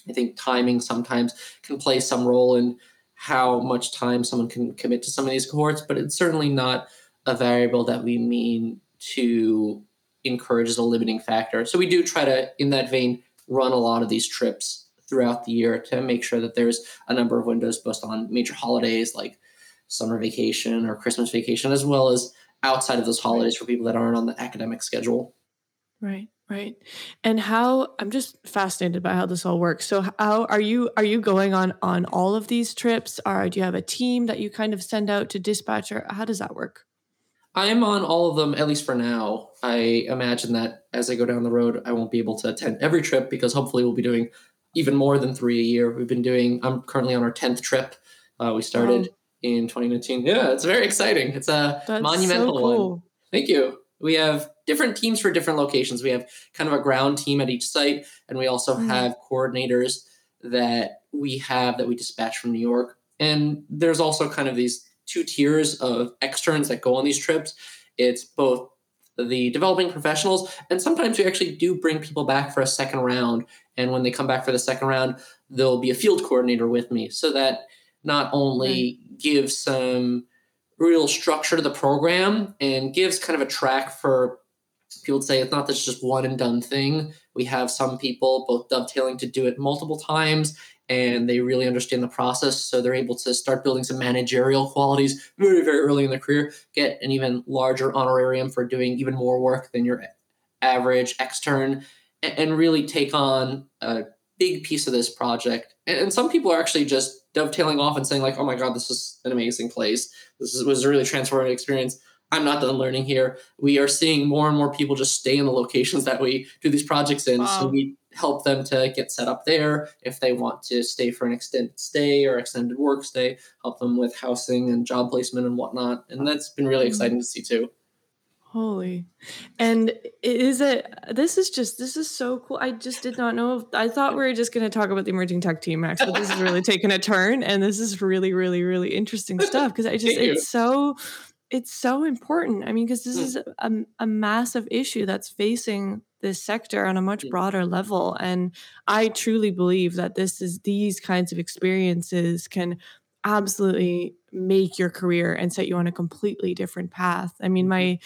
I think timing sometimes can play some role in how much time someone can commit to some of these cohorts, but it's certainly not a variable that we mean to encourage as a limiting factor. So we do try to, in that vein, run a lot of these trips throughout the year to make sure that there's a number of windows both on major holidays like summer vacation or Christmas vacation, as well as outside of those holidays for people that aren't on the academic schedule. Right. Right. And how I'm just fascinated by how this all works. So how are you are you going on on all of these trips or do you have a team that you kind of send out to dispatch or how does that work? I am on all of them at least for now. I imagine that as I go down the road I won't be able to attend every trip because hopefully we'll be doing even more than 3 a year. We've been doing I'm currently on our 10th trip. Uh, we started wow. in 2019. Yeah, it's very exciting. It's a That's monumental so cool. one. Thank you. We have different teams for different locations. We have kind of a ground team at each site, and we also mm-hmm. have coordinators that we have that we dispatch from New York. And there's also kind of these two tiers of externs that go on these trips. It's both the developing professionals, and sometimes we actually do bring people back for a second round. And when they come back for the second round, there'll be a field coordinator with me so that not only mm-hmm. gives some real structure to the program and gives kind of a track for people to say it's not this just one and done thing. We have some people both dovetailing to do it multiple times and they really understand the process. So they're able to start building some managerial qualities very, very early in their career, get an even larger honorarium for doing even more work than your average extern, and really take on a big piece of this project. And some people are actually just dovetailing off and saying like, "Oh my god, this is an amazing place. This is, was a really transformative experience." I'm not done learning here. We are seeing more and more people just stay in the locations that we do these projects in. Wow. So we help them to get set up there. If they want to stay for an extended stay or extended work stay, help them with housing and job placement and whatnot. And that's been really mm-hmm. exciting to see too. Holy. And is it this is just this is so cool. I just did not know. I thought we were just going to talk about the emerging tech team Max, but this is really *laughs* taking a turn and this is really really really interesting stuff because I just it's so it's so important. I mean because this mm. is a, a massive issue that's facing this sector on a much broader level and I truly believe that this is these kinds of experiences can absolutely make your career and set you on a completely different path. I mean, mm-hmm. my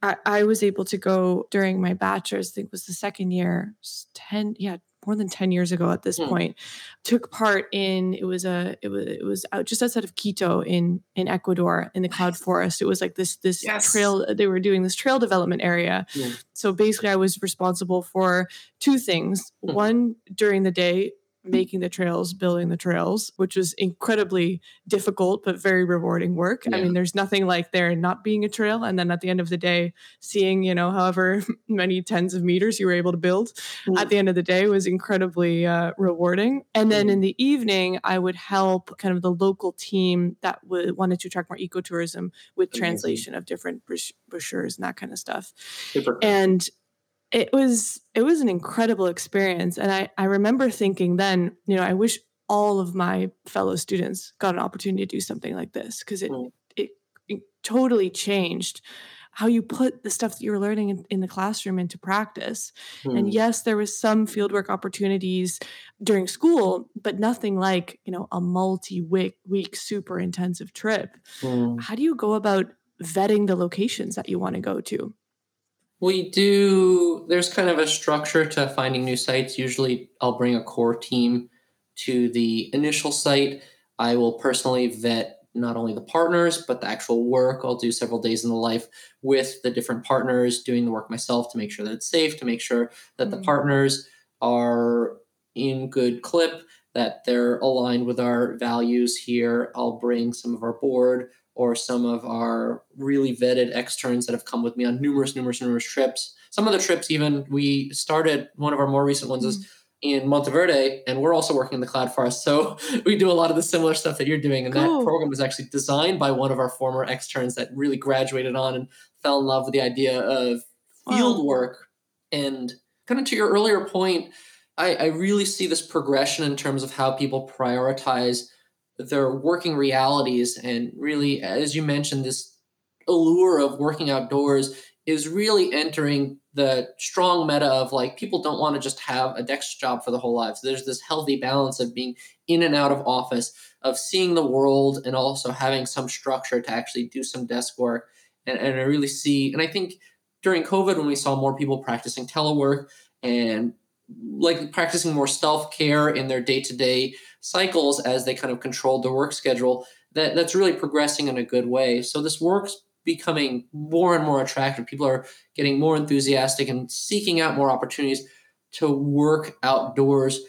I, I was able to go during my bachelor's, I think was the second year, 10, yeah, more than 10 years ago at this mm. point took part in it was a it was it was out just outside of quito in in ecuador in the cloud forest it was like this this yes. trail they were doing this trail development area so basically i was responsible for two things mm. one during the day making the trails, building the trails, which was incredibly difficult but very rewarding work. Yeah. I mean, there's nothing like there not being a trail. And then at the end of the day, seeing, you know, however *laughs* many tens of meters you were able to build mm. at the end of the day was incredibly uh, rewarding. And then mm. in the evening, I would help kind of the local team that w- wanted to attract more ecotourism with Amazing. translation of different brochures and that kind of stuff. Super. And it was it was an incredible experience and I, I remember thinking then you know i wish all of my fellow students got an opportunity to do something like this because it, mm. it, it totally changed how you put the stuff that you were learning in, in the classroom into practice mm. and yes there was some fieldwork opportunities during school but nothing like you know a multi-week week super intensive trip mm. how do you go about vetting the locations that you want to go to we do, there's kind of a structure to finding new sites. Usually, I'll bring a core team to the initial site. I will personally vet not only the partners, but the actual work. I'll do several days in the life with the different partners, doing the work myself to make sure that it's safe, to make sure that mm-hmm. the partners are in good clip, that they're aligned with our values here. I'll bring some of our board or some of our really vetted externs that have come with me on numerous, numerous, numerous trips. Some of the trips, even we started one of our more recent ones is mm-hmm. in Monteverde, and we're also working in the cloud forest. So *laughs* we do a lot of the similar stuff that you're doing. And cool. that program was actually designed by one of our former externs that really graduated on and fell in love with the idea of field wow. work. And kind of to your earlier point, I, I really see this progression in terms of how people prioritize their working realities and really as you mentioned this allure of working outdoors is really entering the strong meta of like people don't want to just have a desk job for the whole lives. There's this healthy balance of being in and out of office, of seeing the world, and also having some structure to actually do some desk work. And, and I really see, and I think during COVID, when we saw more people practicing telework and like practicing more self care in their day to day cycles as they kind of controlled their work schedule, that, that's really progressing in a good way. So this work's becoming more and more attractive. People are getting more enthusiastic and seeking out more opportunities to work outdoors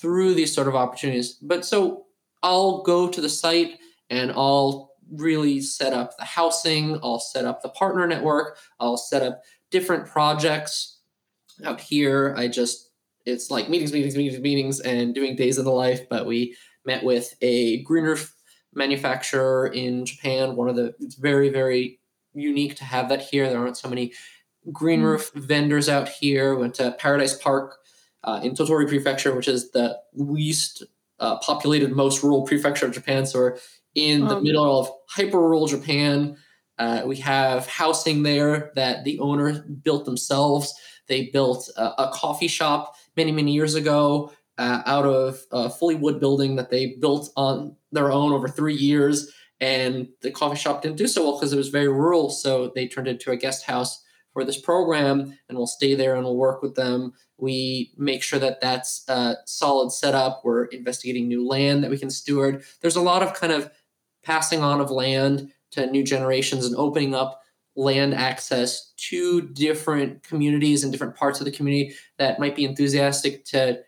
through these sort of opportunities. But so I'll go to the site and I'll really set up the housing, I'll set up the partner network, I'll set up different projects out here. I just it's like meetings, meetings, meetings, meetings, and doing days in the life. But we met with a green roof manufacturer in Japan. One of the it's very very unique to have that here. There aren't so many green mm. roof vendors out here. Went to Paradise Park uh, in Tottori Prefecture, which is the least uh, populated, most rural prefecture of Japan. So we're in the um, middle of hyper rural Japan. Uh, we have housing there that the owner built themselves. They built a, a coffee shop many, many years ago uh, out of a fully wood building that they built on their own over three years. And the coffee shop didn't do so well because it was very rural. So they turned it into a guest house for this program and we'll stay there and we'll work with them. We make sure that that's a solid setup. We're investigating new land that we can steward. There's a lot of kind of passing on of land to new generations and opening up land access to different communities and different parts of the community that might be enthusiastic to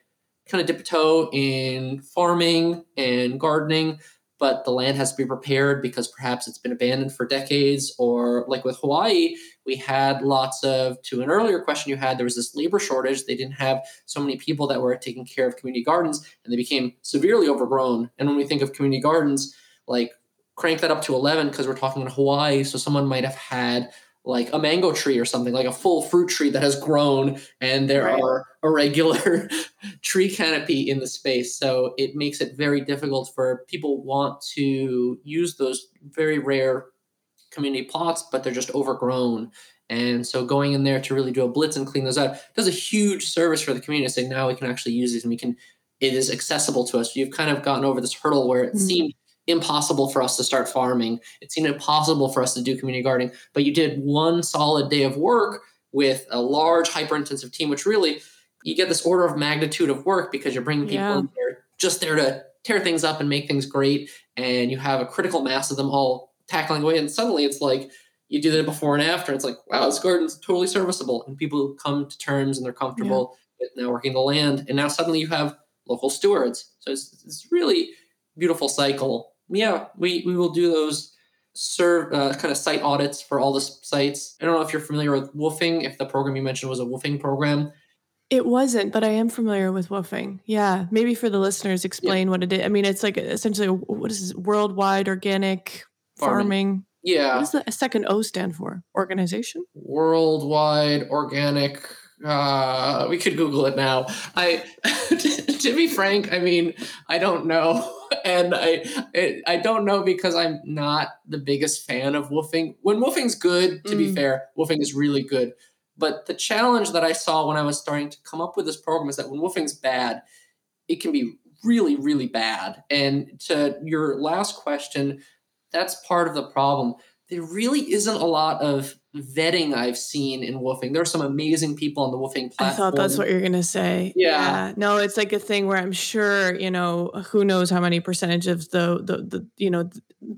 kind of dip a toe in farming and gardening, but the land has to be prepared because perhaps it's been abandoned for decades. Or, like with Hawaii, we had lots of, to an earlier question you had, there was this labor shortage. They didn't have so many people that were taking care of community gardens, and they became severely overgrown. And when we think of community gardens, like crank that up to 11 because we're talking in Hawaii. So someone might have had like a mango tree or something, like a full fruit tree that has grown, and there right. are *laughs* a regular *laughs* tree canopy in the space. So it makes it very difficult for people want to use those very rare community plots, but they're just overgrown. And so going in there to really do a blitz and clean those out does a huge service for the community. Saying now we can actually use these and we can it is accessible to us. You've kind of gotten over this hurdle where it mm-hmm. seemed impossible for us to start farming. It seemed impossible for us to do community gardening. But you did one solid day of work with a large, hyper intensive team, which really you get this order of magnitude of work because you're bringing people yeah. in there just there to tear things up and make things great. And you have a critical mass of them all tackling away. And suddenly it's like you do that before and after. It's like, wow, this garden's totally serviceable. And people come to terms and they're comfortable yeah. with now working the land. And now suddenly you have local stewards. So it's, it's really beautiful cycle. Yeah, we, we will do those serve uh, kind of site audits for all the sites. I don't know if you're familiar with WWOOFing, if the program you mentioned was a WWOOFing program. It wasn't, but I am familiar with WWOOFing. Yeah, maybe for the listeners, explain yeah. what it is. I mean, it's like essentially what is this, worldwide organic farming. farming. Yeah. What does the second O stand for? Organization? Worldwide organic. Uh, we could Google it now. I, *laughs* to be frank, I mean, I don't know, *laughs* and I, I don't know because I'm not the biggest fan of WWOOFing. When WWOOFing's good, to mm. be fair, WWOOFing is really good. But the challenge that I saw when I was starting to come up with this program is that when WWOOFing's bad, it can be really, really bad. And to your last question, that's part of the problem. There really isn't a lot of vetting I've seen in WWOOFing. There are some amazing people on the WWOOFing platform. I thought that's what you're going to say. Yeah. yeah. No, it's like a thing where I'm sure, you know, who knows how many percentage of the, the, the you know,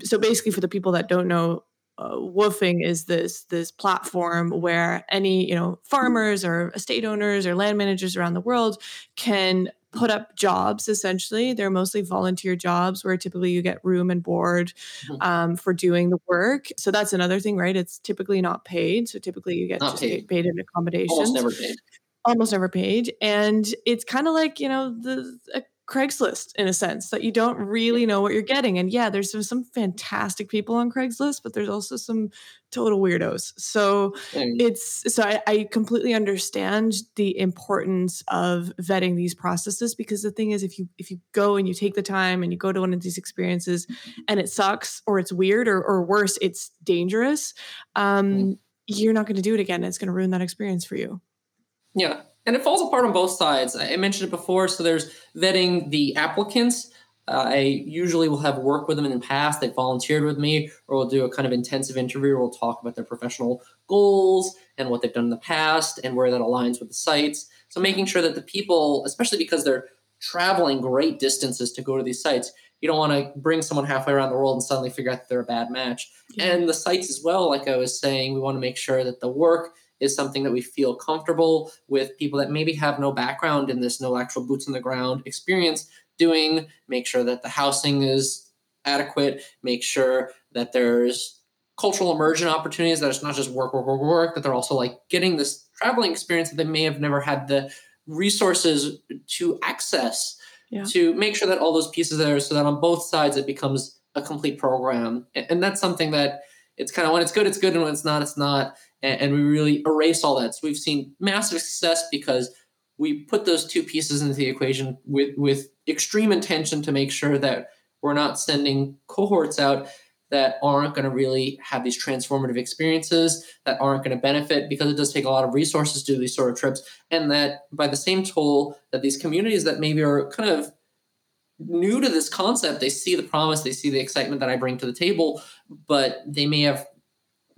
so basically for the people that don't know, uh, WWOOFing is this this platform where any you know farmers or estate owners or land managers around the world can put up jobs essentially. They're mostly volunteer jobs where typically you get room and board mm-hmm. um, for doing the work. So that's another thing right? It's typically not paid. So typically you get not just paid. paid. in accommodations. almost never paid. Almost never paid. And it's kind of like you know the Craigslist in a sense that you don't really know what you're getting. And yeah, there's some, some fantastic people on Craigslist, but there's also some total weirdos. So mm. it's so I, I, completely understand the importance of vetting these processes because the thing is if you if you go and you take the time and you go to one of these experiences and it sucks or it's weird or or worse, it's dangerous, um, mm. you're not going to do it again. It's going to ruin that experience for you. Yeah, and it falls apart on both sides. I mentioned it before. So there's vetting the applicants. Uh, I usually will have worked with them in the past. They've volunteered with me, or we'll do a kind of intensive interview where we'll talk about their professional goals and what they've done in the past and where that aligns with the sites. So making sure that the people, especially because they're traveling great distances to go to these sites, you don't want to bring someone halfway around the world and suddenly figure out that they're a bad match. Yeah. And the sites as well, like I was saying, we want to make sure that the work is something that we feel comfortable with people that maybe have no background in this, no actual boots on the ground experience doing, make sure that the housing is adequate, make sure that there's cultural immersion opportunities, that it's not just work, work, work, work, that they're also like getting this traveling experience that they may have never had the resources to access yeah. to make sure that all those pieces there so that on both sides it becomes a complete program. And that's something that it's kind of when it's good, it's good, and when it's not, it's not and, and we really erase all that. So we've seen massive success because we put those two pieces into the equation with with extreme intention to make sure that we're not sending cohorts out that aren't going to really have these transformative experiences that aren't going to benefit because it does take a lot of resources to do these sort of trips and that by the same toll that these communities that maybe are kind of new to this concept they see the promise they see the excitement that i bring to the table but they may have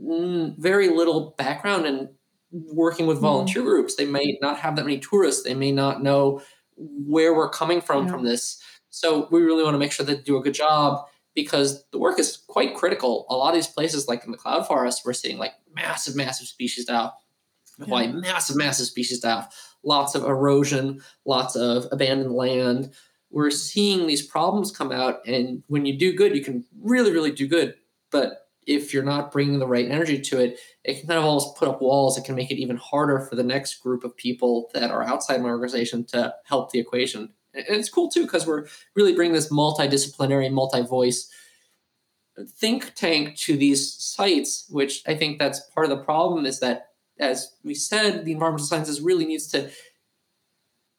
very little background in working with mm-hmm. volunteer mm groups. They may not have that many tourists. They may not know where we're coming from yeah. from this. So we really want to make sure they do a good job because the work is quite critical. A lot of these places, like in the cloud forest, we're seeing like massive, massive species. Why yeah. massive, massive species death, lots of erosion, lots of abandoned land. We're seeing these problems come out, and when you do good, you can really, really do good. But if you're not bringing the right energy to it, it can kind of almost put up walls. It can make it even harder for the next group of people that are outside my organization to help the equation. And it's cool too because we're really bringing this multidisciplinary, multi-voice think tank to these sites, which I think that's part of the problem is that, as we said, the environmental sciences really needs to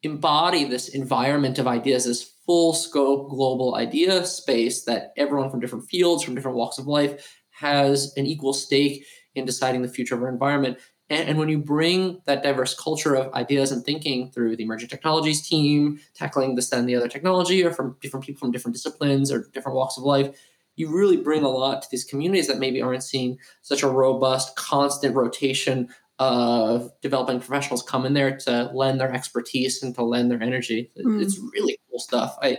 embody this environment of ideas, this full scope global idea space that everyone from different fields, from different walks of life has an equal stake in deciding the future of our environment. And, and, when you bring that diverse culture of ideas and thinking through the emerging technologies team, tackling this, and the other technology, or from different people from different disciplines or different walks of life, you really bring a lot to these communities that maybe aren't seeing such a robust, constant rotation of developing professionals come in there to lend their expertise and to lend their energy. Mm. It's really cool stuff. I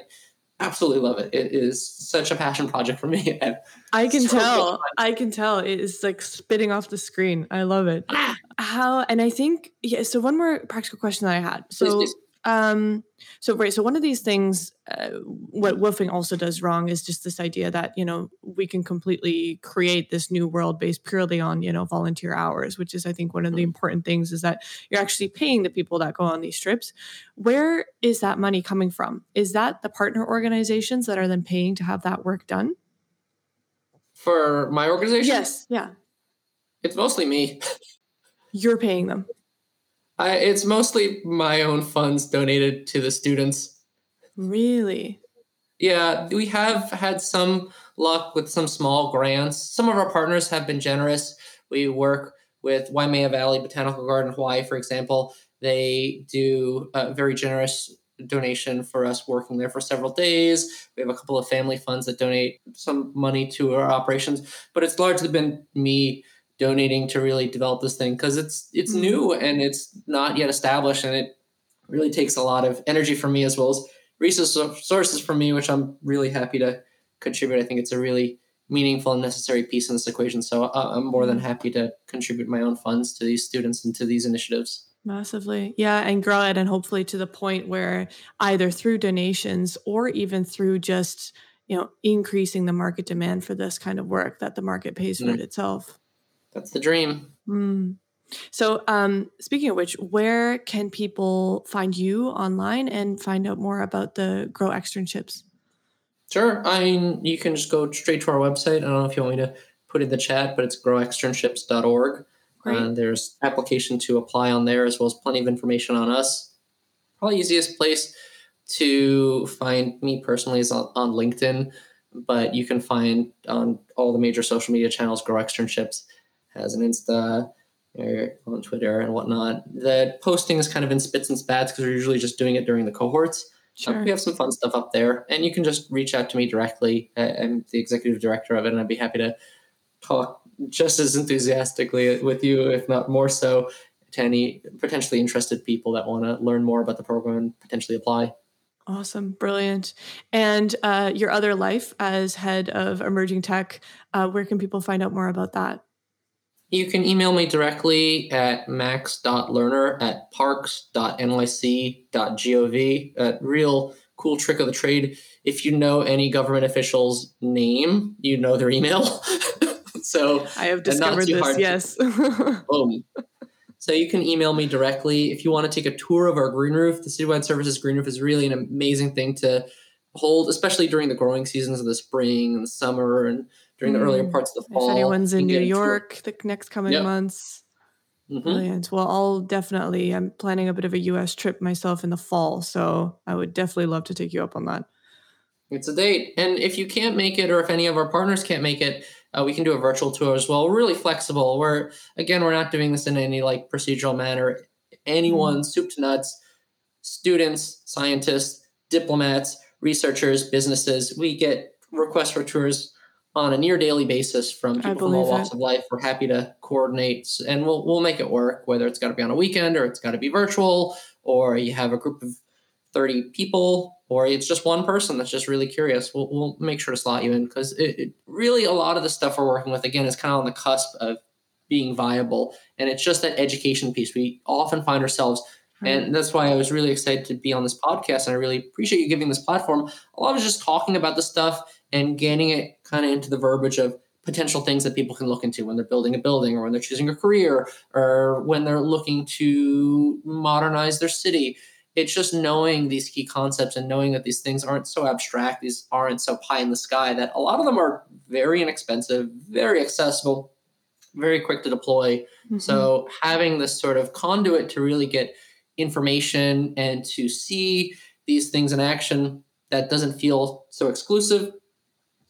absolutely love it. It is such a passion project for me. *laughs* I can so tell. I can tell. It is like spitting off the screen. I love it. Ah. How and I think yeah. So one more practical question that I had. So please, please. Um, so right, so one of these things, uh, what WWOOFing also does wrong is just this idea that you know we can completely create this new world based purely on you know volunteer hours, which is I think one of the mm-hmm. important things is that you're actually paying the people that go on these trips. Where is that money coming from? Is that the partner organizations that are then paying to have that work done? For my organization, yes, yeah, it's mostly me. *laughs* You're paying them. I, it's mostly my own funds donated to the students. Really? Yeah, we have had some luck with some small grants. Some of our partners have been generous. We work with Waimea Valley Botanical Garden, Hawaii, for example. They do a very generous donation for us working there for several days. We have a couple of family funds that donate some money to our operations, but it's largely been me donating to really develop this thing because it's it's mm-hmm. new and it's not yet established and it really takes a lot of energy from me as well as resources for me which i'm really happy to contribute i think it's a really meaningful and necessary piece in this equation so i'm more than mm-hmm. happy to contribute my own funds to these students and to these initiatives massively yeah and grow it and hopefully to the point where either through donations or even through just you know increasing the market demand for this kind of work that the market pays for mm-hmm. it itself that's the dream. Mm. So, um, speaking of which, where can people find you online and find out more about the Grow externships? Sure. I mean, you can just go straight to our website. I don't know if you want me to put in the chat, but it's growexternships.org. Right. Uh, there's application to apply on there, as well as plenty of information on us. Probably easiest place to find me personally is on, on LinkedIn, but you can find on all the major social media channels Grow Externships has an Insta or on Twitter and whatnot. The posting is kind of in spits and spats because we're usually just doing it during the cohorts. Sure. Um, we have some fun stuff up there, and you can just reach out to me directly. I'm the executive director of it, and I'd be happy to talk just as enthusiastically with you, if not more so, to any potentially interested people that want to learn more about the program and potentially apply. Awesome, brilliant. And uh, your other life as head of emerging tech, uh, where can people find out more about that? You can email me directly at max.lerner at parks.nyc.gov. A real cool trick of the trade. If you know any government official's name, you know their email. *laughs* so I have discovered this, yes. *laughs* boom. So you can email me directly. If you want to take a tour of our green roof, the Citywide Services green roof is really an amazing thing to hold, especially during the growing seasons of the spring and summer and during the earlier mm. parts of the fall. If anyone's in New York the next coming yep. months. Mm-hmm. Brilliant. Well, I'll definitely, I'm planning a bit of a US trip myself in the fall. So I would definitely love to take you up on that. It's a date. And if you can't make it, or if any of our partners can't make it, uh, we can do a virtual tour as well. We're really flexible. We're, again, we're not doing this in any like procedural manner. Anyone, mm-hmm. soup to nuts, students, scientists, diplomats, researchers, businesses, we get requests for tours on a near daily basis from people from all walks of life. We're happy to coordinate and we'll we'll make it work, whether it's got to be on a weekend or it's got to be virtual, or you have a group of 30 people, or it's just one person that's just really curious. We'll, we'll make sure to slot you in because it, it, really a lot of the stuff we're working with again is kind of on the cusp of being viable, and it's just that education piece. We often find ourselves and that's why I was really excited to be on this podcast. And I really appreciate you giving this platform. A lot of just talking about the stuff and getting it kind of into the verbiage of potential things that people can look into when they're building a building or when they're choosing a career or when they're looking to modernize their city. It's just knowing these key concepts and knowing that these things aren't so abstract, these aren't so pie in the sky, that a lot of them are very inexpensive, very accessible, very quick to deploy. Mm-hmm. So having this sort of conduit to really get information and to see these things in action that doesn't feel so exclusive,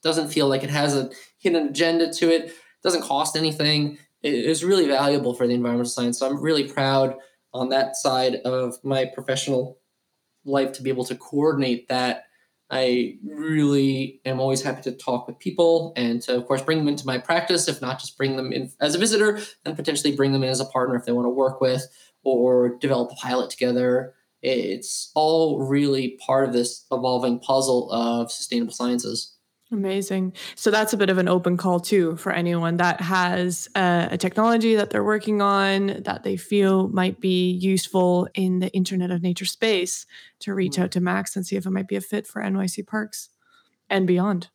doesn't feel like it has a hidden agenda to it, doesn't cost anything. It is really valuable for the environmental science. So I'm really proud on that side of my professional life to be able to coordinate that. I really am always happy to talk with people and to, of course, bring them into my practice. If not, just bring them in as a visitor and potentially bring them in as a partner if they want to work with or develop a pilot together. It's all really part of this evolving puzzle of sustainable sciences. Amazing. So that's a bit of an open call too for anyone that has a, a, technology that they're working on that they feel might be useful in the Internet of Nature space to reach mm-hmm. out to Max and see if it might be a fit for NYC parks and beyond.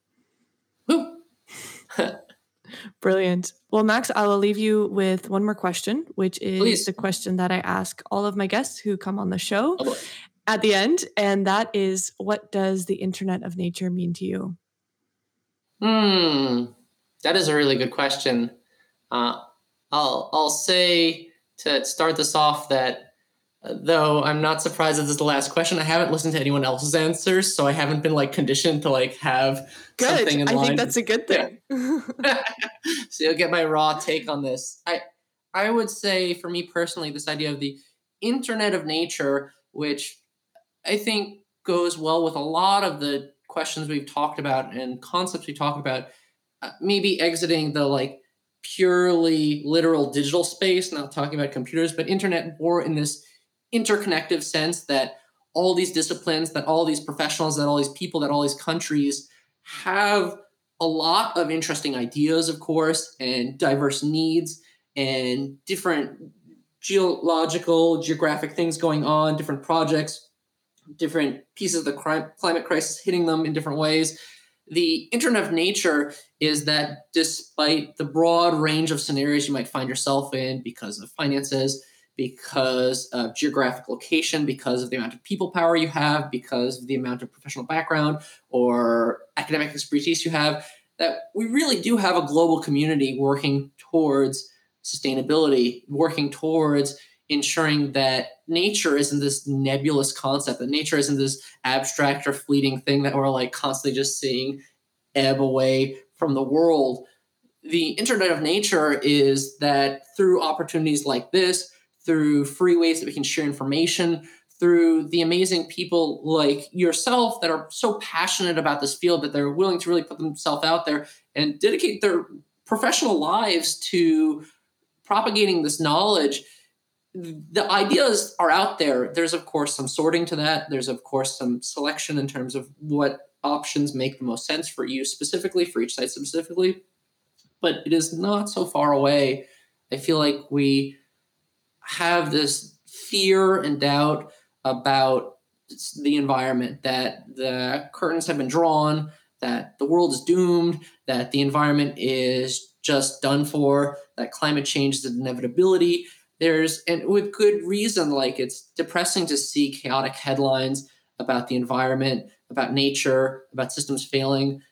Brilliant. Well, Max, I will leave you with one more question, which is Please. the question that I ask all of my guests who come on the show oh at the end. And that is what does the Internet of Nature mean to you? Hmm, that is a really good question. Uh, I'll I'll say to start this off that uh, though I'm not surprised that this is the last question, I haven't listened to anyone else's answers, so I haven't been like conditioned to like have good. something in mind. Good. I line. think that's a good thing. *laughs* so you'll get my raw take on this. I I would say for me personally, this idea of the Internet of Nature, which I think goes well with a lot of the questions we've talked about and concepts we talk about, uh, maybe exiting the like purely literal digital space, not talking about computers, but internet more in this interconnective sense that all these disciplines, that all these professionals, that all these people, that all these countries have a lot of interesting ideas, of course, and diverse needs and different geological, geographic things going on, different projects different pieces of the climate crisis hitting them in different ways. The Internet of Nature is that despite the broad range of scenarios you might find yourself in because of finances, because of geographic location, because of the amount of people power you have, because of the amount of professional background or academic expertise you have, that we really do have a global community working towards sustainability, working towards ensuring that nature isn't this nebulous concept, that nature isn't this abstract or fleeting thing that we're like constantly just seeing ebb away from the world. The Internet of Nature is that through opportunities like this, through free ways that we can share information, through the amazing people like yourself that are so passionate about this field that they're willing to really put themselves out there and dedicate their professional lives to propagating this knowledge the ideas are out there. There's, of course, some sorting to that. There's, of course, some selection in terms of what options make the most sense for you specifically, for each site specifically. But it is not so far away. I feel like we have this fear and doubt about the environment, that the curtains have been drawn, that the world is doomed, that the environment is just done for, that climate change is an inevitability there's and with good reason like it's depressing to see chaotic headlines about the environment about nature about systems failing.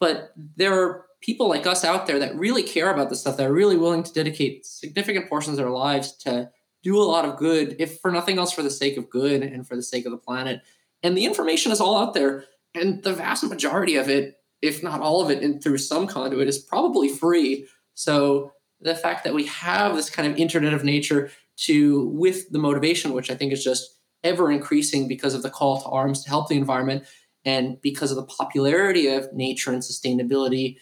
But there are people like us out there that really care about this stuff that are really willing to dedicate significant portions of their lives to do a lot of good if for nothing else for the sake of good and for the sake of the planet. And the information is all out there and the vast majority of it if not all of it and through some conduit is probably free. So the fact that we have this kind of internet of nature to with the motivation which i think is just ever increasing because of the call to arms to help the environment and because of the popularity of nature and sustainability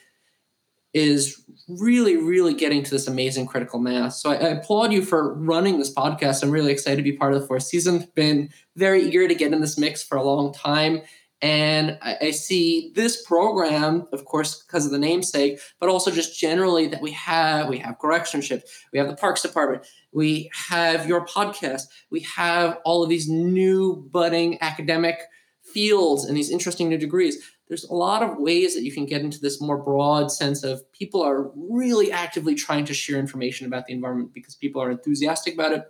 is really really getting to this amazing critical mass. So I, I, applaud you for running this podcast. I'm really excited to be part of the fourth season been very eager to get in this mix for a long time and I, I, see this program, of course, because of the namesake, but also just generally that we have we have correctionship, we have the Parks Department, we have your podcast, we have all of these new budding academic fields and these interesting new degrees. There's a lot of ways that you can get into this more broad sense of people are really actively trying to share information about the environment because people are enthusiastic about it,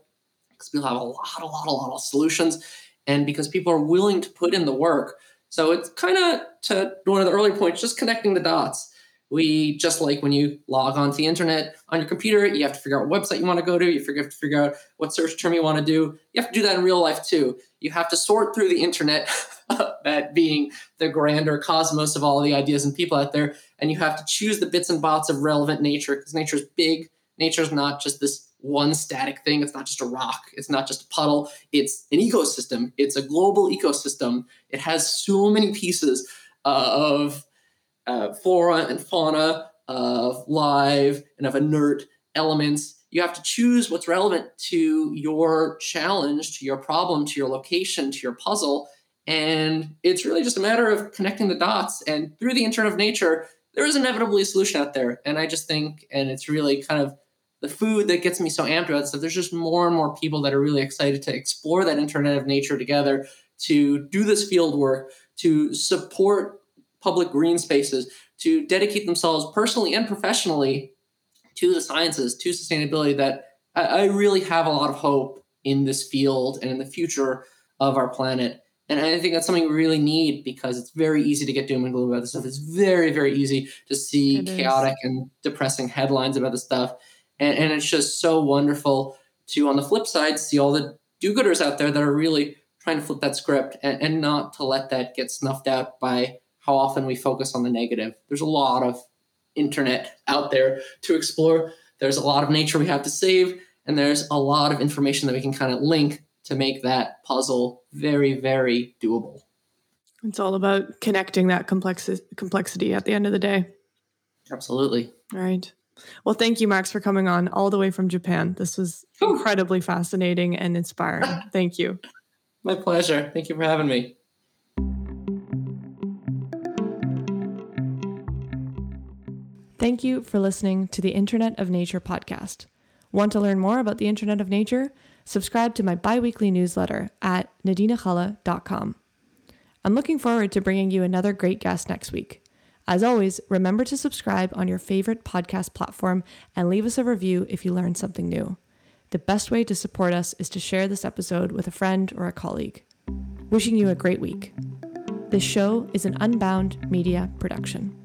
because people have a lot, a lot, a lot of solutions, and because people are willing to put in the work so it's kind of to one of the early points, just connecting the dots. We just like when you log onto the internet on your computer, you have to figure out what website you want to go to. You have to figure out what search term you want to do. You have to do that in real life too. You have to sort through the internet, *laughs* that being the grander cosmos of all the ideas and people out there, and you have to choose the bits and bots of relevant nature because nature is big. Nature is not just this one static thing. It's not just a rock. It's not just a puddle. It's an ecosystem. It's a global ecosystem. It has so many pieces uh, of uh, flora and fauna, of live and of inert elements. You have to choose what's relevant to your challenge, to your problem, to your location, to your puzzle. And it's really just a matter of connecting the dots. And through the Internet of Nature, there is inevitably a solution out there. And I just think, and it's really kind of the food that gets me so amped about stuff. There's just more and more people that are really excited to explore that Internet of Nature together, to do this field work, to support public green spaces, to dedicate themselves personally and professionally to the sciences, to sustainability. That I, I really have a lot of hope in this field and in the future of our planet. And I think that's something we really need because it's very easy to get doom and gloom about this stuff. It's very, very easy to see it chaotic is. and depressing headlines about this stuff. And, and it's just so wonderful to, on the flip side, see all the do gooders out there that are really trying to flip that script and, and not to let that get snuffed out by how often we focus on the negative. There's a lot of internet out there to explore. There's a lot of nature we have to save, and there's a lot of information that we can kind of link to make that puzzle very, very doable. It's all about connecting that complexi- complexity at the end of the day. Absolutely. All right. Well, thank you, Max, for coming on all the way from Japan. This was incredibly fascinating and inspiring. *laughs* thank you. My pleasure. Thank you for having me. Thank you for listening to the Internet of Nature podcast. Want to learn more about the Internet of Nature? subscribe to my biweekly newsletter at nadinagalle.com. I'm looking forward to bringing you another great guest next week. As always, remember to subscribe on your favorite podcast platform and leave us a review if you learned something new. The best way to support us is to share this episode with a friend or a colleague. Wishing you a great week. This show is an Unbound Media production.